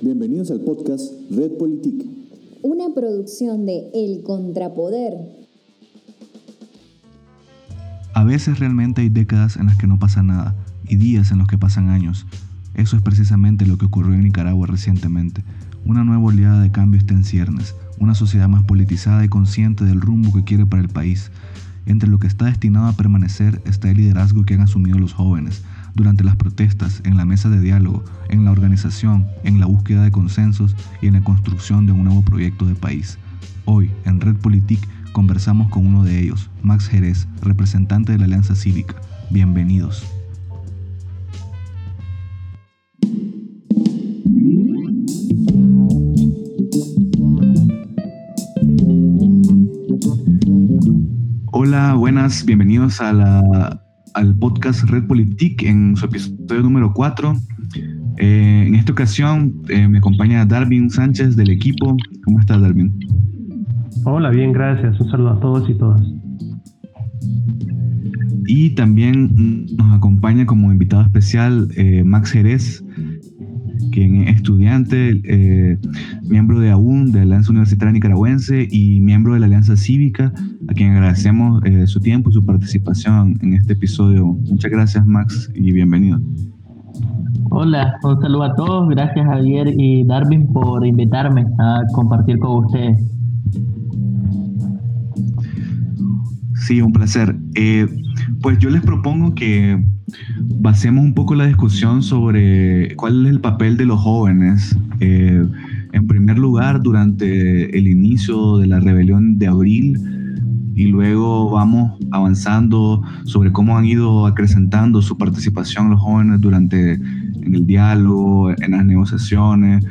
Bienvenidos al podcast Red Politique. Una producción de El Contrapoder. A veces realmente hay décadas en las que no pasa nada y días en los que pasan años. Eso es precisamente lo que ocurrió en Nicaragua recientemente. Una nueva oleada de cambio está en ciernes, una sociedad más politizada y consciente del rumbo que quiere para el país. Entre lo que está destinado a permanecer está el liderazgo que han asumido los jóvenes, durante las protestas, en la mesa de diálogo, en la organización, en la búsqueda de consensos y en la construcción de un nuevo proyecto de país. Hoy, en Red Politique, conversamos con uno de ellos, Max Jerez, representante de la Alianza Cívica. Bienvenidos. Hola, buenas, bienvenidos a la al podcast Red Politique en su episodio número 4. Eh, en esta ocasión eh, me acompaña Darwin Sánchez del equipo. ¿Cómo estás, Darwin? Hola, bien, gracias. Un saludo a todos y todas. Y también nos acompaña como invitado especial eh, Max Jerez, quien es estudiante, eh, miembro de AUN, de la Alianza Universitaria Nicaragüense y miembro de la Alianza Cívica, a quien agradecemos eh, su tiempo y su participación en este episodio. Muchas gracias Max y bienvenido. Hola, un saludo a todos, gracias Javier y Darwin por invitarme a compartir con ustedes. Sí, un placer. Eh, pues yo les propongo que basemos un poco la discusión sobre cuál es el papel de los jóvenes. Eh, en primer lugar, durante el inicio de la rebelión de abril, y luego vamos avanzando sobre cómo han ido acrecentando su participación los jóvenes durante el diálogo, en las negociaciones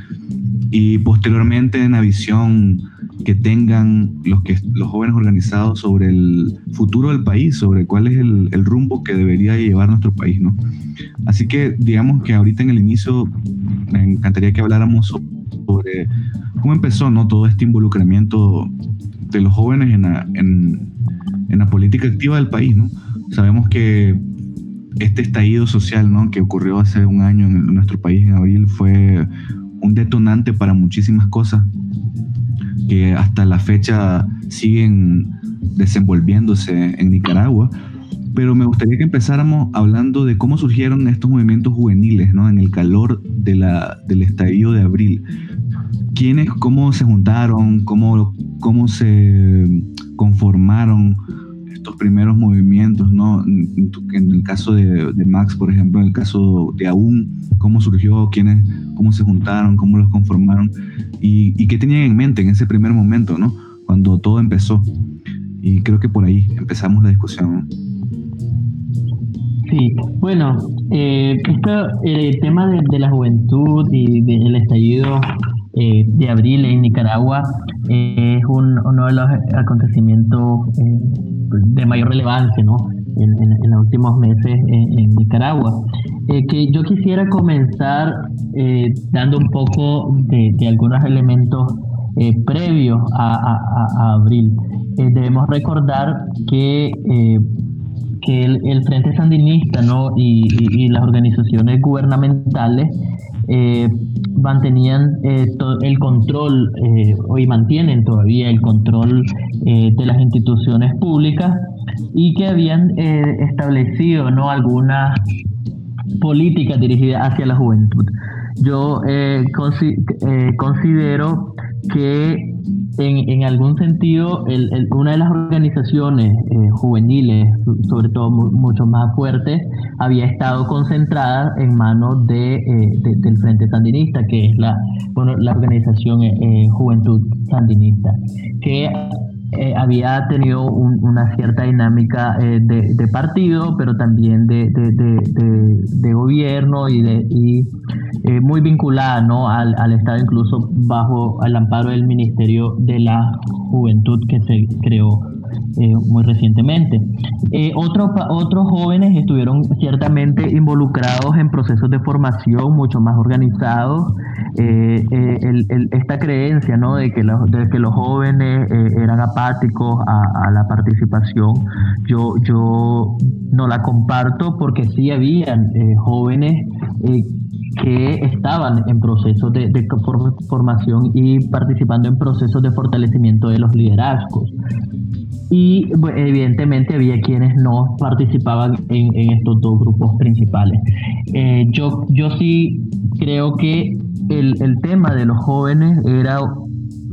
y posteriormente en la visión que tengan los, que, los jóvenes organizados sobre el futuro del país, sobre cuál es el, el, rumbo que debería llevar nuestro país, ¿no? Así que digamos que ahorita en el inicio me encantaría que habláramos sobre cómo empezó, ¿no? Todo este involucramiento de los jóvenes en la, en, en la política activa del país, ¿no? Sabemos que este estallido social, ¿no? Que ocurrió hace un año en, nuestro país, en abril, fue un detonante para muchísimas cosas que hasta la fecha siguen desenvolviéndose en Nicaragua. Pero me gustaría que empezáramos hablando de cómo surgieron estos movimientos juveniles, ¿no? En el calor del estallido de abril. ¿Quiénes, cómo se juntaron, cómo, cómo se conformaron estos primeros movimientos, ¿no? En el caso de, de, Max, por ejemplo, en el caso de Aún, cómo surgió, quiénes, cómo se juntaron, cómo los conformaron y, y, qué tenían en mente en ese primer momento, ¿no? Cuando todo empezó. Y creo que por ahí empezamos la discusión. Sí, bueno, eh, esto, el tema de, de, la juventud y del estallido eh, de abril en Nicaragua eh, es un, uno de los acontecimientos de mayor relevancia ¿no? en, en, los últimos meses en, Nicaragua. Eh, que yo quisiera comenzar eh, dando un poco de, de algunos elementos eh, previos a, a, abril. debemos recordar que, que el, Frente Sandinista ¿no? y, y las organizaciones gubernamentales mantenían el control y mantienen todavía el control de las instituciones públicas y que habían establecido ¿no? algunas política dirigida hacia la juventud. Yo eh, consi eh, considero que en, en, algún sentido el, el, una de las organizaciones eh, juveniles, sobre todo mu mucho más fuertes, había estado concentrada en manos de, eh, de, del Frente Sandinista, que es la, bueno, la organización eh, Juventud Sandinista, que eh, había tenido un, una cierta dinámica eh, de, partido, pero también de gobierno y, y eh, muy vinculada ¿no? al, al, Estado, incluso bajo el amparo del Ministerio de la Juventud que se creó eh, muy recientemente. Eh, otros, otros jóvenes estuvieron ciertamente involucrados en procesos de formación mucho más organizados. Eh, el, el, esta creencia ¿no? de, que los, de que los jóvenes eran apáticos a, a, la participación, yo, yo no la comparto porque sí habían jóvenes que estaban en procesos de, formación y participando en procesos de fortalecimiento de los liderazgos. Y evidentemente había quienes no participaban en, estos dos grupos principales. Eh, yo, yo sí creo que el, el tema de los jóvenes era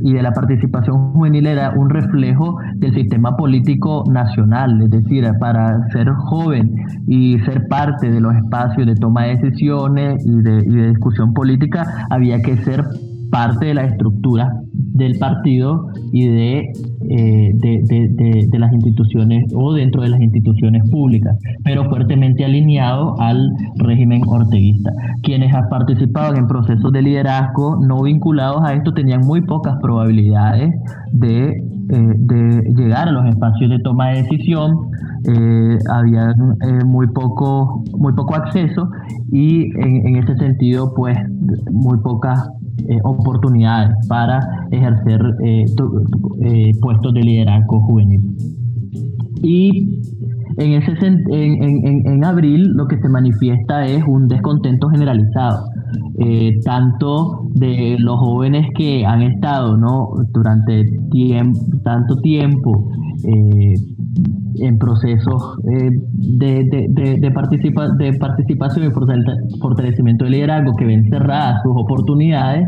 y de la participación juvenil era un reflejo del sistema político nacional, es decir, para ser joven y ser parte de los espacios de toma de decisiones y de, y de discusión política, había que ser parte de la estructura del partido y de, eh, de, las instituciones o dentro de las instituciones públicas, pero fuertemente alineado al régimen orteguista. Quienes participaban en procesos de liderazgo no vinculados a esto tenían muy pocas probabilidades de, eh, llegar a los espacios de toma de decisión, eh, había muy, poco, muy poco acceso y en, en ese sentido pues muy pocas eh, oportunidades para ejercer eh, eh, puestos de liderazgo juvenil. Y en, ese, en, en, abril lo que se manifiesta es un descontento generalizado, tanto de los jóvenes que han estado ¿no? durante tiempo, tanto tiempo en procesos eh, de, de, de, participa, de participación y fortalecimiento de liderazgo que ven cerradas sus oportunidades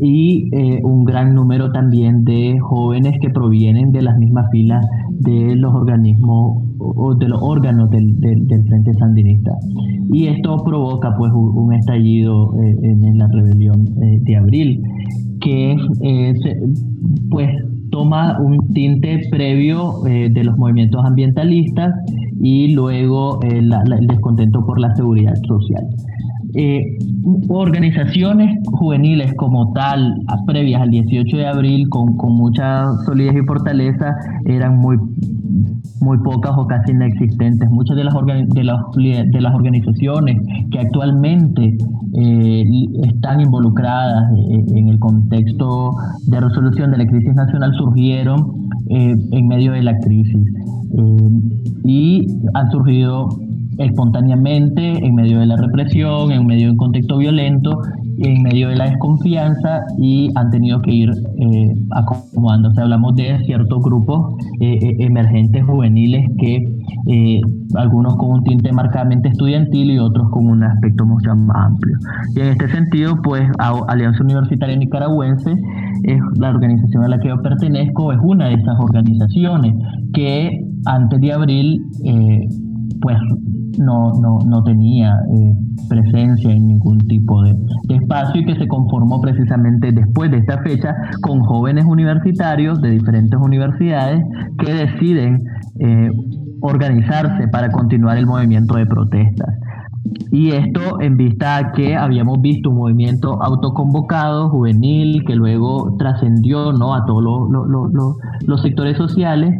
y eh, un gran número también de jóvenes que provienen de las mismas filas de los organismos o de los órganos del, del, Frente Sandinista. Y esto provoca pues un, estallido eh, en la rebelión de abril que pues toma un tinte previo eh, de los movimientos ambientalistas y luego eh, el descontento por la seguridad social. Eh, organizaciones juveniles como tal, previas al 18 de abril, con, con mucha solidez y fortaleza, eran muy muy pocas o casi inexistentes. Muchas de las, de las, de las organizaciones que actualmente eh, están involucradas eh, en el contexto de resolución de la crisis nacional surgieron eh, en medio de la crisis y han surgido espontáneamente en medio de la represión, en medio de un contexto violento en medio de la desconfianza y han tenido que ir eh, acomodándose. Hablamos de ciertos grupos eh, eh, emergentes juveniles que algunos con un tinte marcadamente estudiantil y otros con un aspecto mucho más amplio. Y en este sentido, pues Alianza Universitaria Nicaragüense es la organización a la que yo pertenezco, es una de esas organizaciones que antes de abril, pues no, no, no tenía eh, presencia en ningún tipo de, espacio y que se conformó precisamente después de esta fecha con jóvenes universitarios de diferentes universidades que deciden eh, organizarse para continuar el movimiento de protestas. Y esto en vista a que habíamos visto un movimiento autoconvocado, juvenil, que luego trascendió ¿no? a todos los sectores sociales,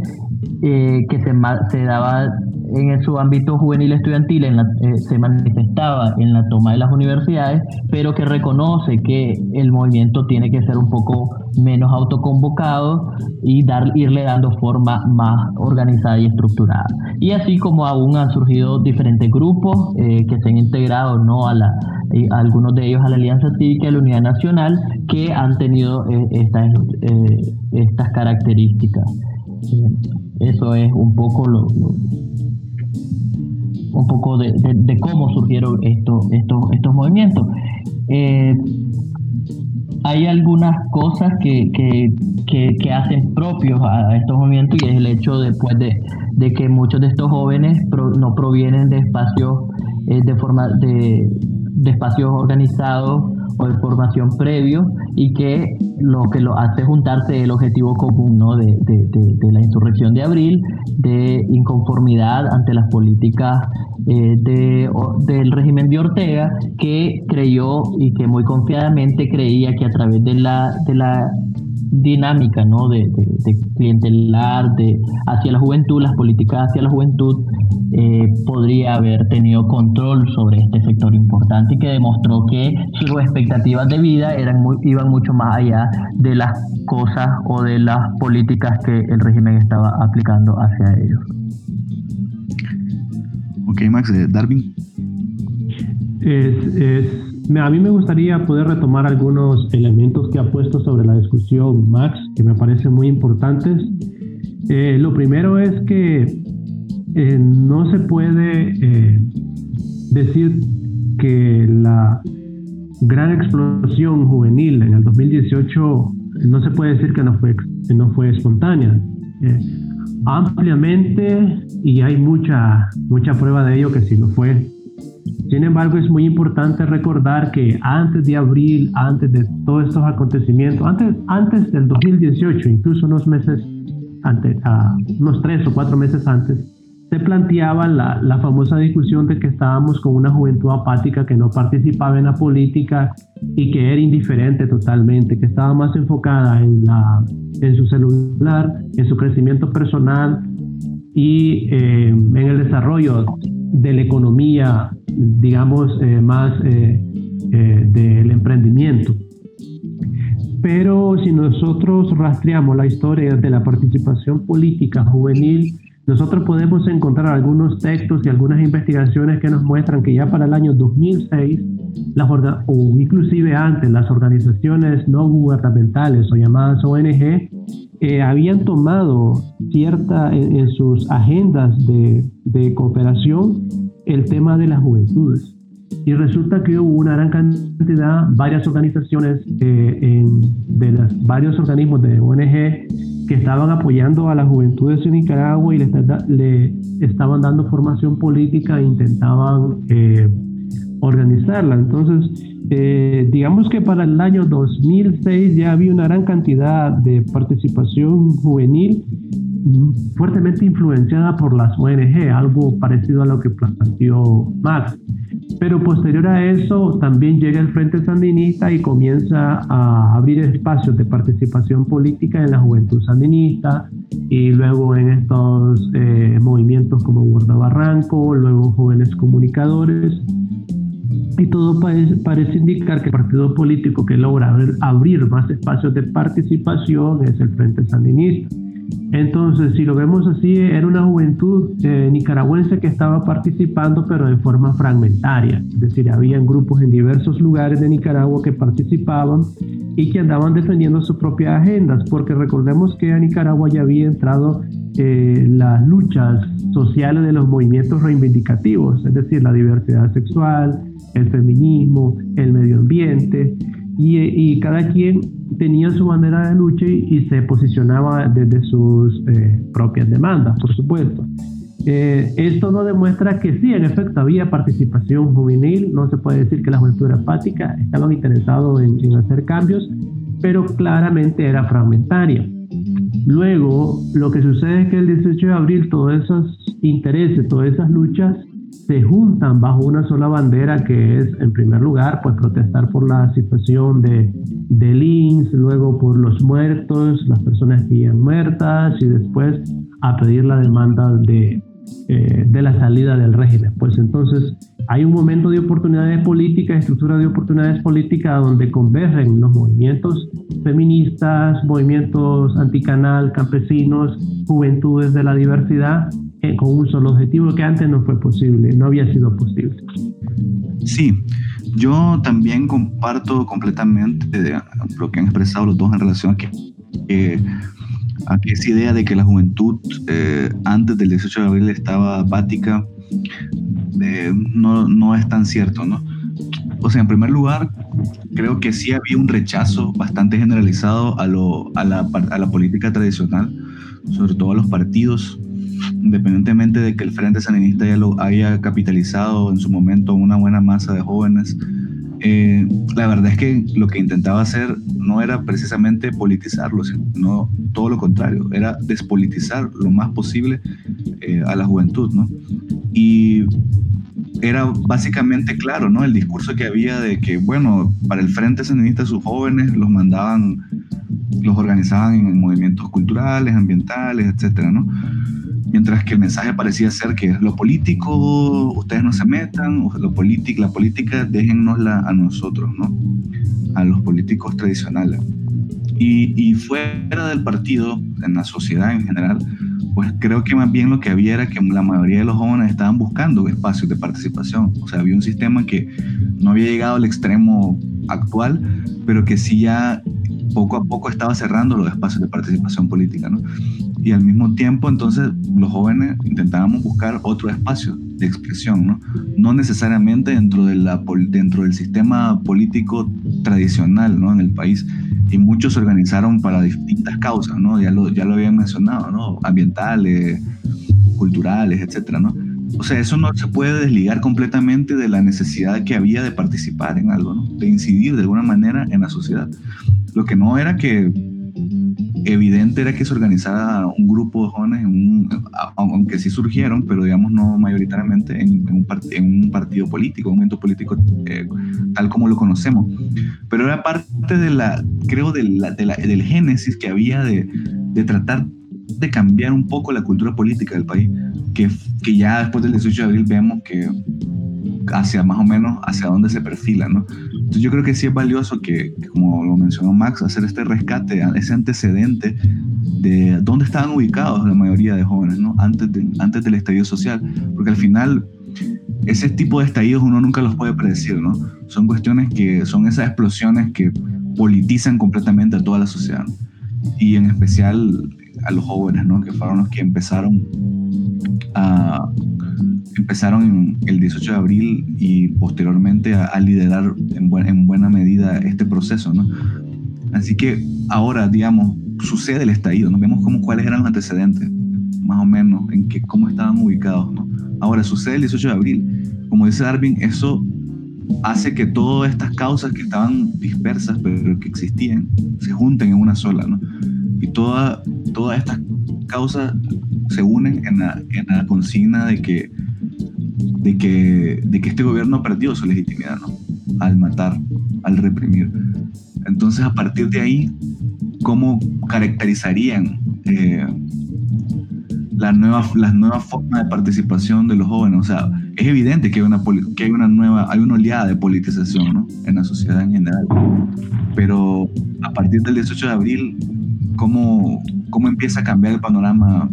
eh, que se, se daba en su ámbito juvenil estudiantil en eh, se manifestaba en la toma de las universidades, pero que reconoce que el movimiento tiene que ser un poco menos autoconvocado y dar, irle dando forma más organizada y estructurada. Y así como aún han surgido diferentes grupos eh, que se han integrado ¿no? a, la, eh, algunos de ellos a la Alianza Cívica y la Unidad Nacional, que han tenido estas, estas características. Eso es un poco lo un poco de, cómo surgieron estos, estos, estos movimientos. Eh, hay algunas cosas que, que, hacen propios a estos movimientos y es el hecho después de, de que muchos de estos jóvenes no provienen de espacios eh, de forma de, de espacios organizados o de formación previo y que lo que lo hace juntarse el objetivo común ¿no? de, la insurrección de abril, de inconformidad ante las políticas eh, del régimen de Ortega, que creyó y que muy confiadamente creía que a través de la, de la dinámica ¿no? de, clientelar de, hacia la juventud, las políticas hacia la juventud, eh, podría haber tenido control sobre este sector importante y que demostró que sus expectativas de vida eran muy, iban mucho más allá de las cosas o de las políticas que el régimen estaba aplicando hacia ellos. Ok, Max, eh, Darwin. Es, es a mí me gustaría poder retomar algunos elementos que ha puesto sobre la discusión Max, que me parecen muy importantes. Eh, lo primero es que eh, no se puede eh, decir que la gran explosión juvenil en el 2018 no se puede decir que no fue, no fue espontánea. ampliamente, y hay mucha, mucha prueba de ello que sí lo fue, sin embargo, es muy importante recordar que antes de abril, antes de todos estos acontecimientos, antes, antes del 2018, incluso unos meses antes, unos tres o cuatro meses antes, se planteaba la, la, famosa discusión de que estábamos con una juventud apática que no participaba en la política y que era indiferente totalmente, que estaba más enfocada en, la, en su celular, en su crecimiento personal y eh, en el desarrollo de la economía digamos, eh, más eh, eh, del emprendimiento. Pero si nosotros rastreamos la historia de la participación política juvenil, nosotros podemos encontrar algunos textos y algunas investigaciones que nos muestran que ya para el año 2006, las, o inclusive antes, las organizaciones no gubernamentales o llamadas ONG habían tomado cierta en, sus agendas de, de cooperación el tema de las juventudes. Y resulta que hubo una gran cantidad, varias organizaciones eh, de los varios organismos de ONG que estaban apoyando a las juventudes en Nicaragua y le, estaban dando formación política e intentaban eh, organizarla. Entonces, eh, digamos que para el año 2006 ya había una gran cantidad de participación juvenil fuertemente influenciada por las ONG, algo parecido a lo que planteó Max. Pero posterior a eso también llega el Frente Sandinista y comienza a abrir espacios de participación política en la juventud sandinista y luego en estos eh, movimientos como Guarda Barranco, luego jóvenes comunicadores. Y todo parece, indicar que el partido político que logra abrir más espacios de participación es el Frente Sandinista. Entonces, si lo vemos así, era una juventud eh, nicaragüense que estaba participando, pero de forma fragmentaria. Es decir, habían grupos en diversos lugares de Nicaragua que participaban y que andaban defendiendo sus propias agendas, porque recordemos que a Nicaragua ya había entrado eh, las luchas sociales de los movimientos reivindicativos, es decir, la diversidad sexual, el feminismo, el medio ambiente, y, cada quien tenía su bandera de lucha y, se posicionaba desde sus eh, propias demandas, por supuesto. Eh, esto no demuestra que sí, en efecto, había participación juvenil, no se puede decir que la juventud era apática, estaban interesados en, en hacer cambios, pero claramente era fragmentaria. Luego, lo que sucede es que el 18 de abril todos esos intereses, todas esas luchas se juntan bajo una sola bandera que es, en primer lugar, pues protestar por la situación de, de Linz, luego por los muertos, las personas que iban muertas y después a pedir la demanda de, eh, de la salida del régimen. Pues entonces hay un momento de oportunidades políticas, estructura de oportunidades políticas donde convergen los movimientos feministas, movimientos anticanal, campesinos, juventudes de la diversidad eh, con un solo objetivo que antes no fue posible, no había sido posible. Sí, yo también comparto completamente lo que han expresado los dos en relación a que, a que esa idea de que la juventud eh, antes del 18 de abril estaba apática eh, no, no es tan cierto, ¿no? O sea, en primer lugar, creo que sí había un rechazo bastante generalizado a, lo, a, la, a la política tradicional, sobre todo a los partidos independientemente de que el Frente Sandinista ya lo haya capitalizado en su momento una buena masa de jóvenes, eh, la verdad es que lo que intentaba hacer no era precisamente politizarlo, sino todo lo contrario, era despolitizar lo más posible eh, a la juventud, ¿no? Y era básicamente claro, ¿no? El discurso que había de que, bueno, para el Frente Sandinista sus jóvenes los mandaban, los organizaban en movimientos culturales, ambientales, etcétera, ¿no? Mientras que el mensaje parecía ser que lo político, ustedes no se metan, lo político, la política déjennosla a nosotros, ¿no? A los políticos tradicionales. Y, y, fuera del partido, en la sociedad en general, pues creo que más bien lo que había era que la mayoría de los jóvenes estaban buscando espacios de participación. O sea, había un sistema que no había llegado al extremo actual, pero que sí ya poco a poco estaba cerrando los espacios de participación política, ¿no? Y al mismo tiempo, entonces, los jóvenes intentábamos buscar otro espacio de expresión, ¿no? No necesariamente dentro, de la, dentro del sistema político tradicional, ¿no? En el país. Y muchos se organizaron para distintas causas, ¿no? Ya lo, ya lo habían mencionado, ¿no? Ambientales, culturales, etcétera, ¿no? O sea, eso no se puede desligar completamente de la necesidad que había de participar en algo, ¿no? De incidir de alguna manera en la sociedad. Lo que no era que evidente era que se organizara un grupo de jóvenes, aunque sí surgieron, pero digamos no mayoritariamente en, un, en un, partido político, un momento político eh, tal como lo conocemos. Pero era parte de la, creo, de la, del génesis que había de, de, tratar de cambiar un poco la cultura política del país, que, que ya después del 18 de abril vemos que hacia más o menos hacia dónde se perfila, ¿no? Entonces yo creo que sí es valioso que, como lo mencionó Max, hacer este rescate, ese antecedente de dónde estaban ubicados la mayoría de jóvenes, ¿no? Antes, antes del estallido social, porque al final ese tipo de estallidos uno nunca los puede predecir, ¿no? Son cuestiones que son esas explosiones que politizan completamente a toda la sociedad, y en especial a los jóvenes, ¿no? Que fueron los que empezaron a empezaron el 18 de abril y posteriormente a, liderar en, en, buena medida este proceso, ¿no? Así que ahora, digamos, sucede el estallido, ¿no? Vemos cómo, cuáles eran los antecedentes, más o menos, en qué, cómo estaban ubicados, ¿no? Ahora, sucede el 18 de abril. Como dice Darwin, eso hace que todas estas causas que estaban dispersas, pero que existían, se junten en una sola, ¿no? Y toda, todas estas causas se unen en la, en la consigna de que de que, de que este gobierno perdió su legitimidad, ¿no? Al matar, al reprimir. Entonces, a partir de ahí, ¿cómo caracterizarían eh, la nueva, las nuevas formas de participación de los jóvenes? O sea, es evidente que hay una, que hay una nueva, hay una oleada de politización ¿no? en la sociedad en general. Pero a partir del 18 de abril, ¿cómo, cómo empieza a cambiar el panorama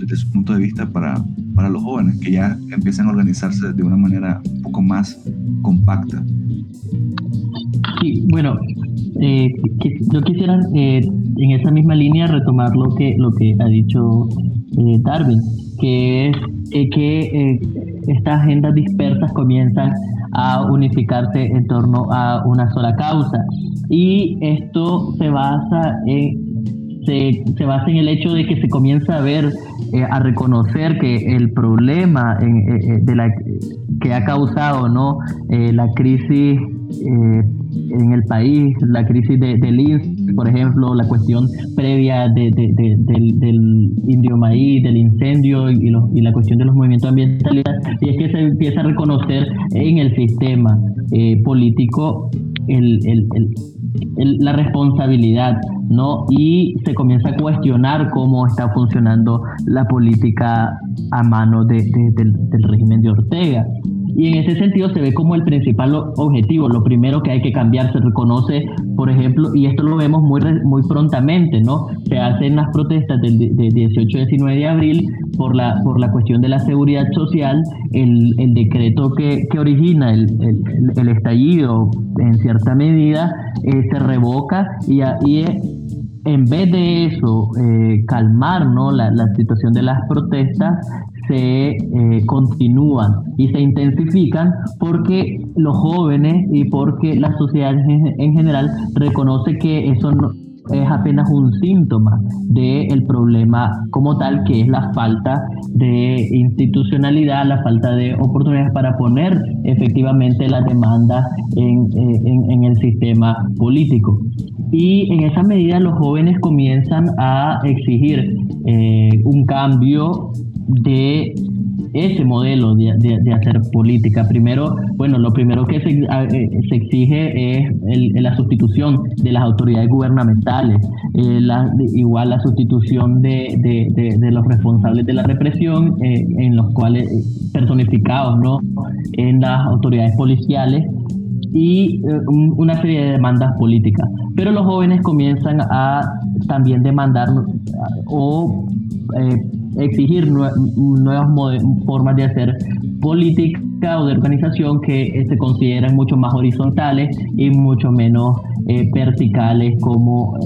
desde su punto de vista para, para los jóvenes, que ya empiezan a organizarse de una manera un poco más compacta. Sí, bueno, eh, yo quisiera eh, en esa misma línea retomar lo que, lo que ha dicho eh, Darwin, que es que estas agendas dispersas comienzan a unificarse en torno a una sola causa. Y esto se basa en se, se, basa en el hecho de que se comienza a ver, eh, a reconocer que el problema eh, eh, de la, que ha causado ¿no? la crisis en el país, la crisis de, del INS, por ejemplo, la cuestión previa de, del, indio maíz, del incendio y, y, la cuestión de los movimientos ambientales, y es que se empieza a reconocer en el sistema político el, el, la responsabilidad, ¿no? Y se comienza a cuestionar cómo está funcionando la política a mano del, del régimen de Ortega. Y en ese sentido se ve como el principal objetivo, lo primero que hay que cambiar, se reconoce, por ejemplo, y esto lo vemos muy, muy prontamente, ¿no? Se hacen las protestas del, 18-19 de abril por la, por la cuestión de la seguridad social, el, el decreto que, que origina el, el, estallido en cierta medida eh, se revoca y, y en vez de eso, eh, calmar ¿no? la, la, situación de las protestas, se eh, continúan y se intensifican porque los jóvenes y porque la sociedad en, general reconoce que eso no, es apenas un síntoma del problema como tal, que es la falta de institucionalidad, la falta de oportunidades para poner efectivamente la demanda en, eh, en el sistema político. Y en esa medida los jóvenes comienzan a exigir eh, un cambio de ese modelo de, de, hacer política. Primero, bueno, lo primero que se, eh, se exige es la sustitución de las autoridades gubernamentales, eh, la, igual la sustitución de, de, los responsables de la represión, eh, en los cuales personificados ¿no? en las autoridades policiales y una serie de demandas políticas. Pero los jóvenes comienzan a también demandar o exigir nuevas formas de hacer política o de organización que se consideran mucho más horizontales y mucho menos verticales como,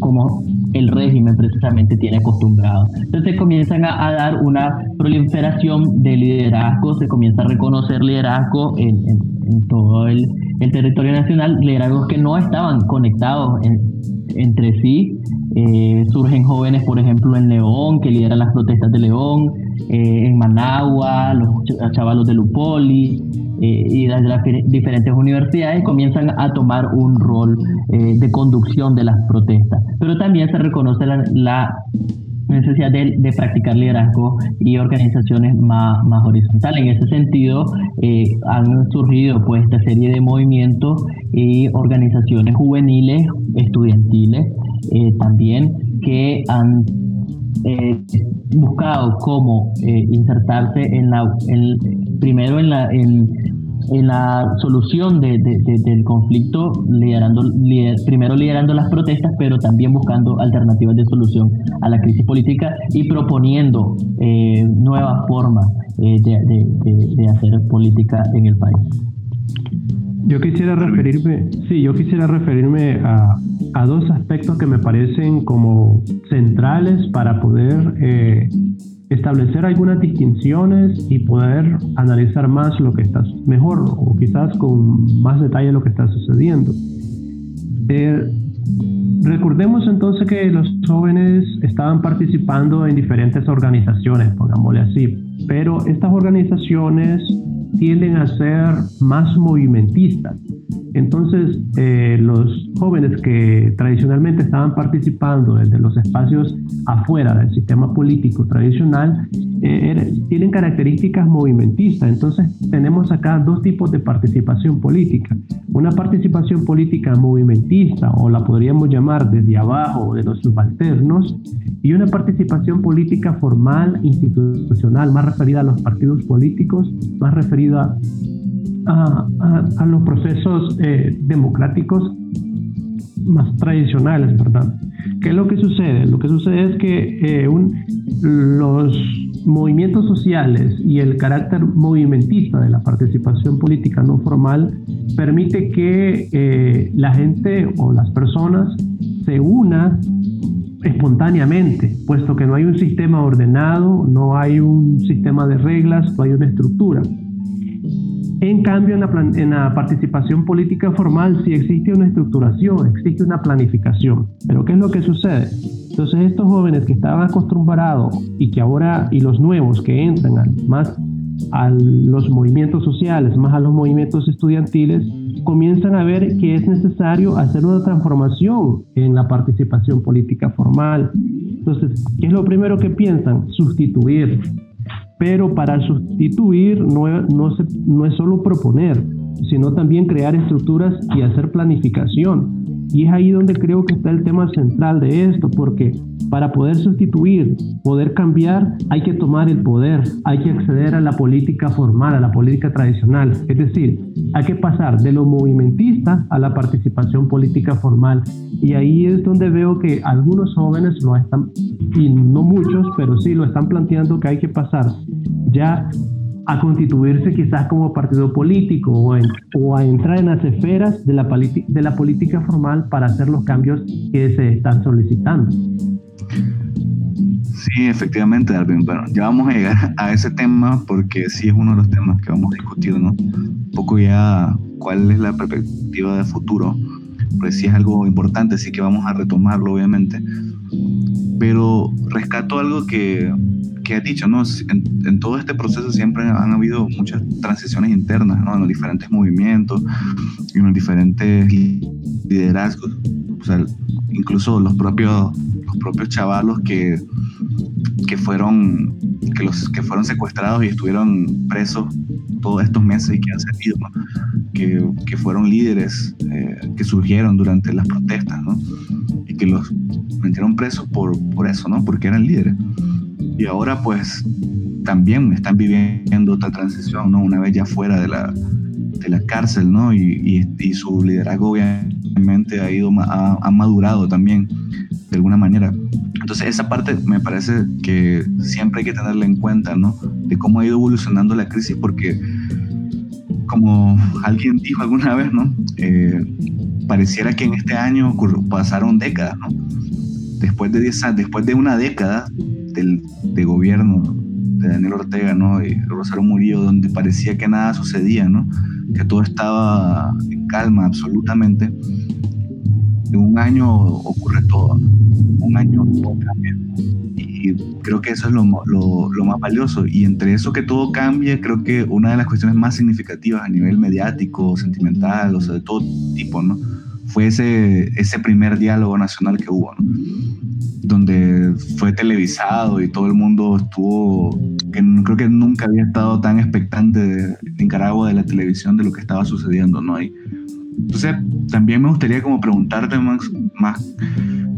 como el régimen precisamente tiene acostumbrado. Entonces comienzan a, dar una proliferación de liderazgo, se comienza a reconocer liderazgo en, todo el, territorio nacional, liderazgos que no estaban conectados entre sí. Eh, surgen jóvenes, por ejemplo, en León, que lideran las protestas de León, eh, en Managua, los chavalos de Lupoli, eh, y desde las diferentes universidades comienzan a tomar un rol eh, de conducción de las protestas. Pero también se reconoce la, necesidad de, practicar liderazgo y organizaciones más, más horizontales. En ese sentido, eh, han surgido pues esta serie de movimientos y organizaciones juveniles, estudiantiles, también que han buscado cómo insertarse en la, primero en la, en, en la solución de, del conflicto, liderando, primero liderando las protestas, pero también buscando alternativas de solución a la crisis política y proponiendo eh, nuevas formas eh, de, hacer política en el país. Yo quisiera referirme, sí, yo quisiera referirme a, a dos aspectos que me parecen como centrales para poder eh, establecer algunas distinciones y poder analizar más lo que está mejor o quizás con más detalle lo que está sucediendo. Eh, recordemos entonces que los jóvenes estaban participando en diferentes organizaciones, pongámosle así, pero estas organizaciones tienden a ser más movimentistas. Entonces, eh, los jóvenes que tradicionalmente estaban participando desde los espacios afuera del sistema político tradicional eh, tienen características movimentistas. Entonces, tenemos acá dos tipos de participación política. Una participación política movimentista, o la podríamos llamar desde abajo, de los subalternos, y una participación política formal, institucional, más referida a los partidos políticos, más referida a, los procesos eh, democráticos más tradicionales, ¿verdad? ¿Qué es lo que sucede? Lo que sucede es que eh, los movimientos sociales y el carácter movimentista de la participación política no formal permite que eh, la gente o las personas se una espontáneamente, puesto que no hay un sistema ordenado, no hay un sistema de reglas, no hay una estructura. En cambio, en la, participación política formal sí existe una estructuración, existe una planificación. Pero ¿qué es lo que sucede? Entonces estos jóvenes que estaban acostumbrados y que ahora, y los nuevos que entran más a los movimientos sociales, más a los movimientos estudiantiles, comienzan a ver que es necesario hacer una transformación en la participación política formal. Entonces, ¿qué es lo primero que piensan? Sustituir pero para sustituir no, no, no es solo proponer, sino también crear estructuras y hacer planificación. Y es ahí donde creo que está el tema central de esto, porque para poder sustituir, poder cambiar, hay que tomar el poder, hay que acceder a la política formal, a la política tradicional. Es decir, hay que pasar de lo movimentista a la participación política formal. Y ahí es donde veo que algunos jóvenes lo están, y no muchos, pero sí lo están planteando que hay que pasar ya a constituirse quizás como partido político o, a entrar en las esferas de la, política formal para hacer los cambios que se están solicitando. Sí, efectivamente, Darwin. Bueno, ya vamos a llegar a ese tema porque sí es uno de los temas que vamos a discutir, ¿no? Un poco ya cuál es la perspectiva de futuro, pues sí es algo importante, sí que vamos a retomarlo, obviamente. Pero rescato algo que, que has dicho, ¿no? En, todo este proceso siempre han habido muchas transiciones internas, ¿no? En los diferentes movimientos en los diferentes liderazgos. O sea, incluso los propios, los propios chavalos que que fueron, que los, que fueron secuestrados y estuvieron presos todos estos meses y que han salido, que, que, fueron líderes eh, que surgieron durante las protestas, ¿no? y que los metieron presos por, por eso, ¿no? porque eran líderes. Y ahora pues también están viviendo otra transición, ¿no? una vez ya fuera de la, de la cárcel, ¿no? y, y, su liderazgo obviamente ha, ido, ha, ha madurado también de alguna manera Entonces esa parte me parece que siempre hay que tenerla en cuenta, ¿no? De cómo ha ido evolucionando la crisis, porque como alguien dijo alguna vez, ¿no? Eh, pareciera que en este año pasaron décadas, ¿no? Después de, después de una década del, de gobierno de Daniel Ortega, ¿no? Y Rosario Murillo, donde parecía que nada sucedía, ¿no? Que todo estaba en calma absolutamente. En un año ocurre todo, ¿no? Un año todo cambia y creo que eso es lo, lo, lo, más valioso. Y entre eso que todo cambie, creo que una de las cuestiones más significativas a nivel mediático, sentimental, o sea, de todo tipo, ¿no? Fue ese, ese primer diálogo nacional que hubo. Donde fue televisado y todo el mundo estuvo, que creo que nunca había estado tan expectante de Nicaragua de la televisión de lo que estaba sucediendo, ¿no? Y, entonces, también me gustaría como preguntarte más, más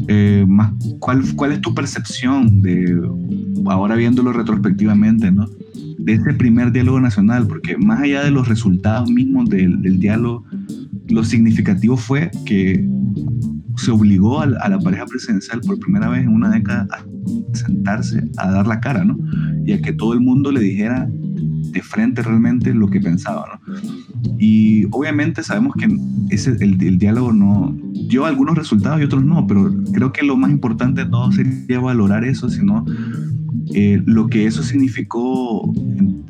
eh, más, ¿cuál, ¿cuál es tu percepción de, ahora viéndolo retrospectivamente, ¿no? de ese primer diálogo nacional? Porque más allá de los resultados mismos del, del diálogo, lo significativo fue que se obligó a, la pareja presidencial por primera vez en una década a sentarse, a dar la cara, ¿no? Y a que todo el mundo le dijera de frente realmente lo que pensaba, ¿no? Y obviamente sabemos que ese, el, diálogo no, dio algunos resultados y otros no, pero creo que lo más importante no sería valorar eso, sino eh, lo que eso significó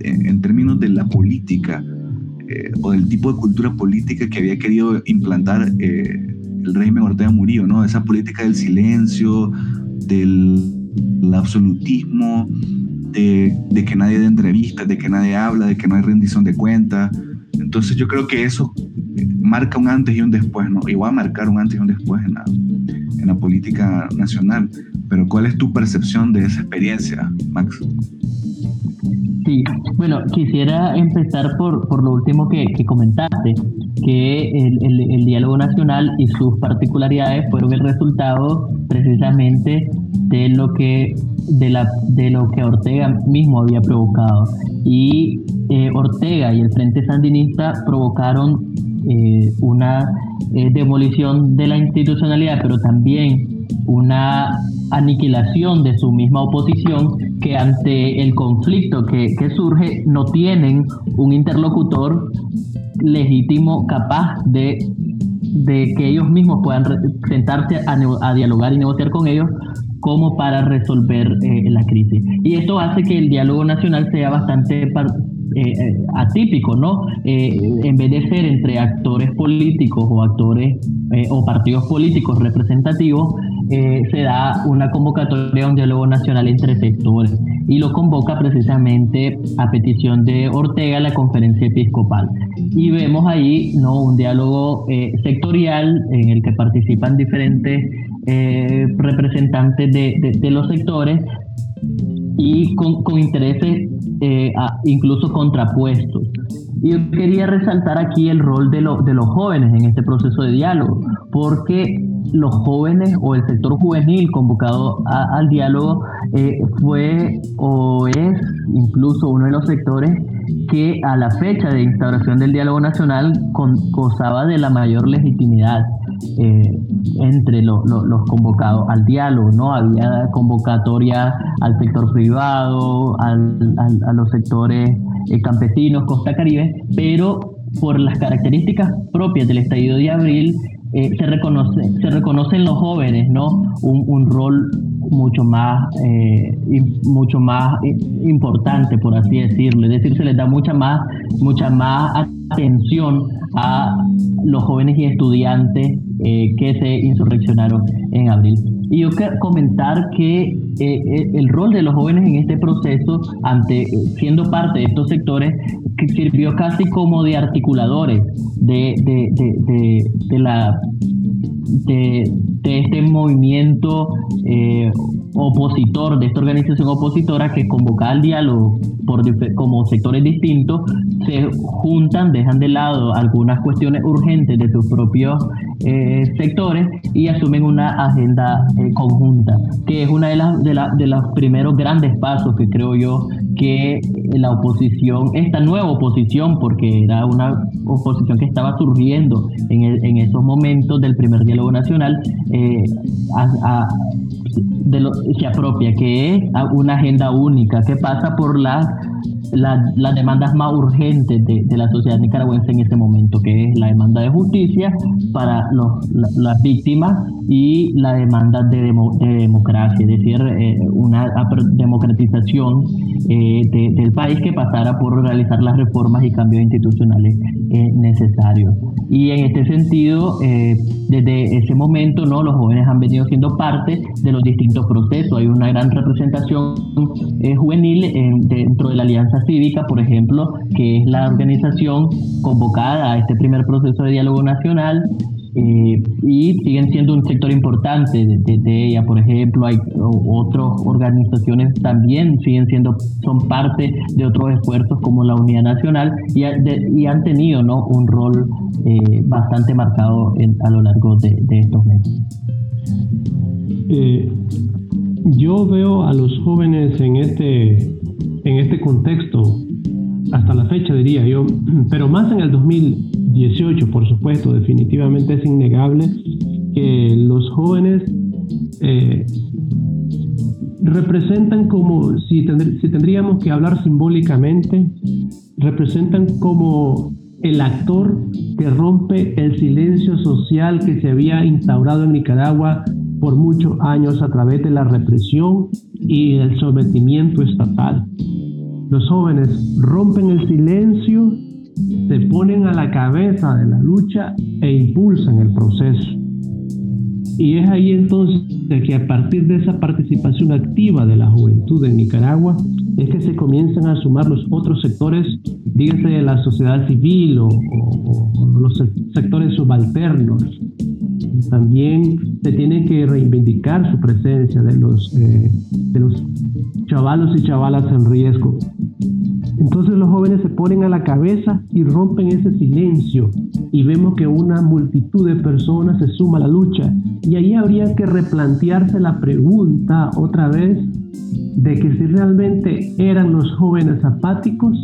en, términos de la política eh, o del tipo de cultura política que había querido implantar eh, el régimen Ortega Murillo, ¿no? Esa política del silencio, del, absolutismo, de, de, que nadie dé entrevistas, de que nadie habla, de que no hay rendición de cuentas. Entonces yo creo que eso marca un antes y un después, ¿no? Y va a marcar un antes y un después en la, en la política nacional. Pero ¿cuál es tu percepción de esa experiencia, Max? Sí, bueno, quisiera empezar por, por lo último que, que comentaste, que el, el, diálogo nacional y sus particularidades fueron el resultado precisamente de lo que de, la, de lo que Ortega mismo había provocado. Y eh, Ortega y el Frente Sandinista provocaron eh, una eh, demolición de la institucionalidad, pero también una aniquilación de su misma oposición que ante el conflicto que, que surge no tienen un interlocutor legítimo capaz de, de que ellos mismos puedan sentarse a, dialogar y negociar con ellos como para resolver eh, la crisis. Y esto hace que el diálogo nacional sea bastante eh, eh, atípico, ¿no? Eh, en vez de ser entre actores políticos o actores o partidos políticos representativos, se da una convocatoria a un diálogo nacional entre sectores y lo convoca precisamente a petición de Ortega la conferencia episcopal. Y vemos ahí ¿no? un diálogo sectorial en el que participan diferentes representantes de, de, de, los sectores y con, con intereses eh, incluso contrapuestos. Yo quería resaltar aquí el rol de, lo, de los jóvenes en este proceso de diálogo, porque los jóvenes o el sector juvenil convocado al diálogo eh, fue o es incluso uno de los sectores que a la fecha de instauración del diálogo nacional gozaba de la mayor legitimidad eh, entre lo, lo, los convocados al diálogo, ¿no? Había convocatoria al sector privado, al, a los sectores eh, campesinos, Costa Caribe, pero por las características propias del estallido de abril, eh, se reconoce se reconocen los jóvenes no un, un rol mucho más eh, mucho más importante por así decirlo. Es decir se les da mucha más mucha más atención a los jóvenes y estudiantes eh, que se insurreccionaron en abril y yo quiero comentar que eh, eh, el rol de los jóvenes en este proceso, ante siendo parte de estos sectores, sirvió casi como de articuladores de, de, de, de la de, de, este movimiento eh, opositor, de esta organización opositora que convoca al diálogo por, como sectores distintos, se juntan, dejan de lado algunas cuestiones urgentes de sus propios eh, sectores y asumen una agenda eh, conjunta, que es una de, las de, de los primeros grandes pasos que creo yo que la oposición, esta nueva oposición, porque era una oposición que estaba surgiendo en, en esos momentos del primer diálogo nacional, lo, se apropia, que es una agenda única, que pasa por las las demandas más urgentes de, de, la sociedad nicaragüense en este momento, que es la demanda de justicia para los, las víctimas y la demanda de, democracia, es decir, eh, una democratización eh, del país que pasara por realizar las reformas y cambios institucionales eh, necesarios. Y en este sentido, desde ese momento, ¿no? los jóvenes han venido siendo parte de los distintos procesos. Hay una gran representación juvenil dentro de la Alianza Cívica, por ejemplo, que es la organización convocada a este primer proceso de diálogo nacional eh, y siguen siendo un sector importante de, ella. Por ejemplo, hay otras organizaciones también siguen siendo, son parte de otros esfuerzos como la Unidad Nacional y, han tenido ¿no? un rol eh, bastante marcado a lo largo de, estos meses. Eh, yo veo a los jóvenes en este, en este contexto, hasta la fecha diría yo, pero más en el 2000 18, por supuesto, definitivamente es innegable que los jóvenes eh, representan como, si, si tendríamos que hablar simbólicamente, representan como el actor que rompe el silencio social que se había instaurado en Nicaragua por muchos años a través de la represión y el sometimiento estatal. Los jóvenes rompen el silencio se ponen a la cabeza de la lucha e impulsan el proceso. Y es ahí entonces que a partir de esa participación activa de la juventud en Nicaragua es que se comienzan a sumar los otros sectores, dígase de la sociedad civil o, los sectores subalternos. También se tiene que reivindicar su presencia de los, eh, de los chavalos y chavalas en riesgo entonces los jóvenes se ponen a la cabeza y rompen ese silencio y vemos que una multitud de personas se suma a la lucha. Y ahí habría que replantearse la pregunta otra vez de que si realmente eran los jóvenes apáticos